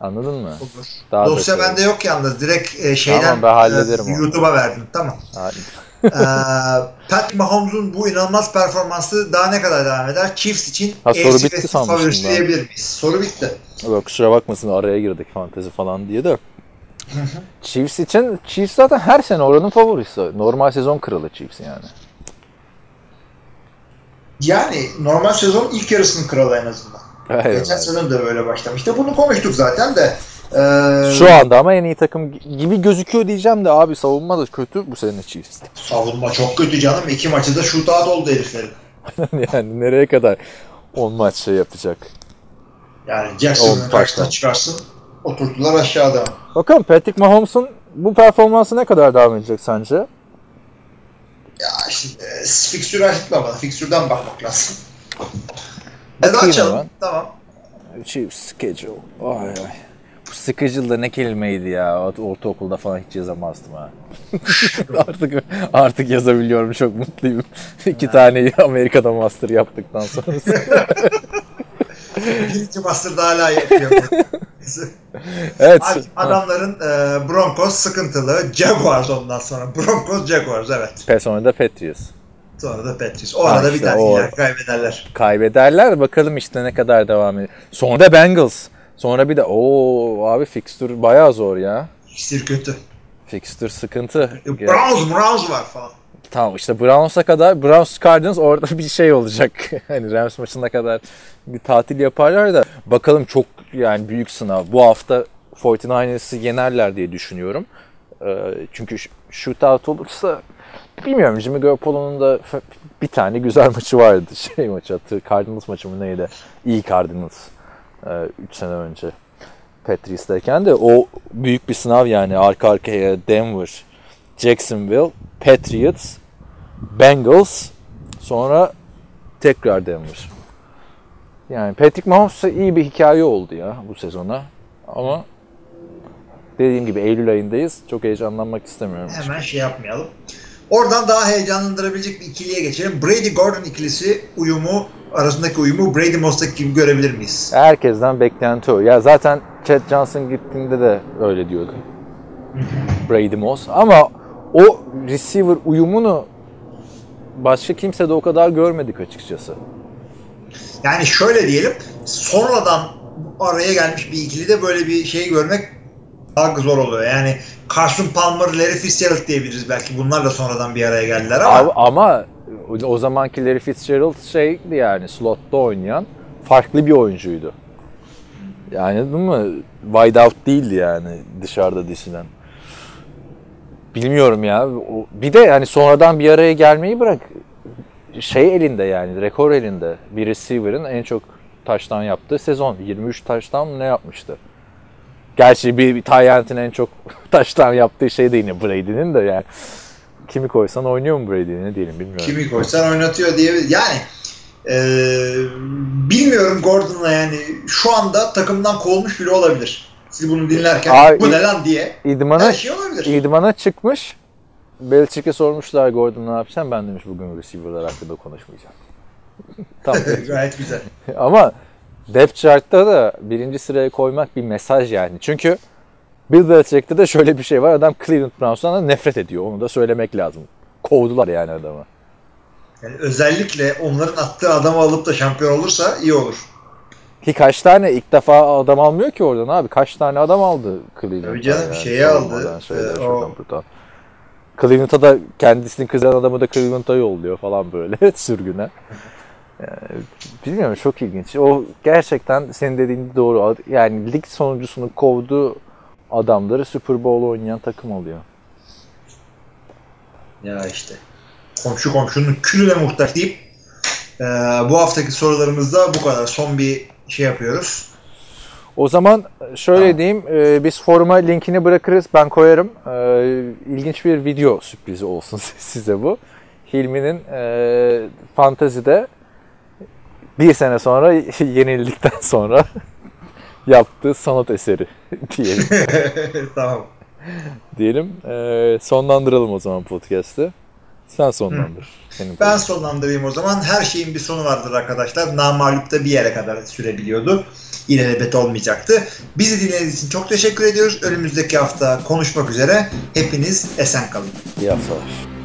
Anladın mı? Olur. Daha da Dosya şey- bende yok yalnız. Direkt e, şeyden Tamam, ben hallederim e, onu. YouTube'a verdim. Tamam. Ee, Pat Mahomes'un bu inanılmaz performansı daha ne kadar devam eder? Chiefs için Ha, soru bitti favorisi diyebilir miyiz? Soru bitti. Yok kusura bakmasın araya girdik fantezi falan diye de. Chiefs için Chiefs zaten her sene oranın favorisi. Normal sezon kralı Chiefs yani. Yani normal sezon ilk yarısının kralı en azından. Evet, Geçen sezon da böyle başlamıştı. Bunu konuştuk zaten de. Ee, Şu anda ama en iyi takım gibi gözüküyor diyeceğim de abi savunma da kötü bu sene Chiefs. savunma çok kötü canım. İki maçı da shootout oldu heriflerin. yani nereye kadar 10 maç şey yapacak. Yani On Jackson'ın karşısına çıkarsın. Oturttular aşağıda. Bakalım Patrick Mahomes'un bu performansı ne kadar devam edecek sence? Ya işte e, fikstürü açıkla bana. Fikstürden bakmak lazım. Da Bakayım açalım. hemen. Tamam. Chiefs schedule. Ay ay. Bu schedule da ne kelimeydi ya. Ortaokulda falan hiç yazamazdım ha. artık artık yazabiliyorum çok mutluyum. İki tane Amerika'da master yaptıktan sonra. Birinci master'da hala yapıyor. evet. Adamların e, Broncos sıkıntılı. Jaguars ondan sonra. Broncos Jaguars evet. Pe sonra da Patriots. Sonra da Patriots. O arada işte bir tane o- kaybederler. Kaybederler bakalım işte ne kadar devam ediyor. Sonra da Bengals. Sonra bir de o abi fixture bayağı zor ya. İşte kötü. Fixture sıkıntı. E, Browns, Browns var falan. Tamam işte Browns'a kadar Browns Cardinals orada bir şey olacak. hani Rams maçına kadar bir tatil yaparlar da bakalım çok yani büyük sınav. Bu hafta 49ers'ı yenerler diye düşünüyorum. Ee, çünkü sh- shootout olursa bilmiyorum Jimmy Garoppolo'nun da bir tane güzel maçı vardı. Şey maçı attı. Cardinals maçı mı neydi? İyi Cardinals. 3 sene önce. Patriots'tayken de o büyük bir sınav yani arka arkaya Denver, Jacksonville, Patriots, Bengals, sonra tekrar Denver. Yani Patrick Mahomes'a iyi bir hikaye oldu ya bu sezona. Ama dediğim gibi Eylül ayındayız. Çok heyecanlanmak istemiyorum. Hemen şey yapmayalım. Oradan daha heyecanlandırabilecek bir ikiliye geçelim. Brady Gordon ikilisi uyumu arasındaki uyumu Brady Moss'taki gibi görebilir miyiz? Herkesten beklenti o. Ya zaten Chad Johnson gittiğinde de öyle diyordu. Brady Moss. Ama o receiver uyumunu başka kimse de o kadar görmedik açıkçası. Yani şöyle diyelim. Sonradan araya gelmiş bir ikili de böyle bir şey görmek daha zor oluyor. Yani Carson Palmer, Larry Fitzgerald diyebiliriz belki. Bunlar da sonradan bir araya geldiler ama Ama, ama o zamanki Larry Fitzgerald şeydi yani slotta oynayan farklı bir oyuncuydu. Yani değil mi? Wide out değildi yani dışarıda disilen. Bilmiyorum ya. Bir de yani sonradan bir araya gelmeyi bırak. Şey elinde yani rekor elinde. Bir receiver'ın en çok taştan yaptığı sezon. 23 taştan ne yapmıştı? Gerçi bir, bir Tyrant'in en çok taştan yaptığı şey de yine Brady'nin de yani. Kimi koysan oynuyor mu Brady ne diyelim bilmiyorum. Kimi koysan oynatıyor diye. Yani e, bilmiyorum Gordon'la yani şu anda takımdan kovulmuş bile olabilir. Siz bunu dinlerken Ay, bu ne lan diye. İdmana, Her şey olabilir. idmana çıkmış. Belichick'e sormuşlar Gordon ne yapacaksın? Ben demiş bugün receiver'lar hakkında konuşmayacağım. tamam. Gayet güzel. Ama depth chart'ta da birinci sıraya koymak bir mesaj yani. Çünkü Bill Belichick'te de şöyle bir şey var. Adam Cleveland Browns'tan nefret ediyor. Onu da söylemek lazım. Kovdular yani adamı. Yani özellikle onların attığı adamı alıp da şampiyon olursa iyi olur. Ki kaç tane ilk defa adam almıyor ki oradan abi. Kaç tane adam aldı Cleveland. Tabii canım, şeyi aldı. Ee, o- Cleveland'a da kendisini kızaran adamı da Cleveland'a yolluyor falan böyle sürgüne. Yani, bilmiyorum çok ilginç. O gerçekten senin dediğin doğru. Yani lig sonuncusunu kovduğu adamları Super Bowl oynayan takım oluyor. Ya işte. Komşu komşunun külüne muhtaç deyip e, bu haftaki sorularımızda bu kadar. Son bir şey yapıyoruz. O zaman şöyle Tamam. diyeyim, e, biz foruma linkini bırakırız, ben koyarım. E, ilginç bir video sürprizi olsun size bu. Hilmi'nin e, fantazide bir sene sonra yenildikten sonra yaptığı sanat eseri diyelim. tamam. diyelim. E, sonlandıralım o zaman podcast'ı. Sen sonlandır. Senin Ben sonlandırayım o zaman. Her şeyin bir sonu vardır arkadaşlar. Namalup da bir yere kadar sürebiliyordu. İlelebet olmayacaktı. Bizi dinlediğiniz için çok teşekkür ediyoruz. Önümüzdeki hafta konuşmak üzere. Hepiniz esen kalın. İyi haftalar.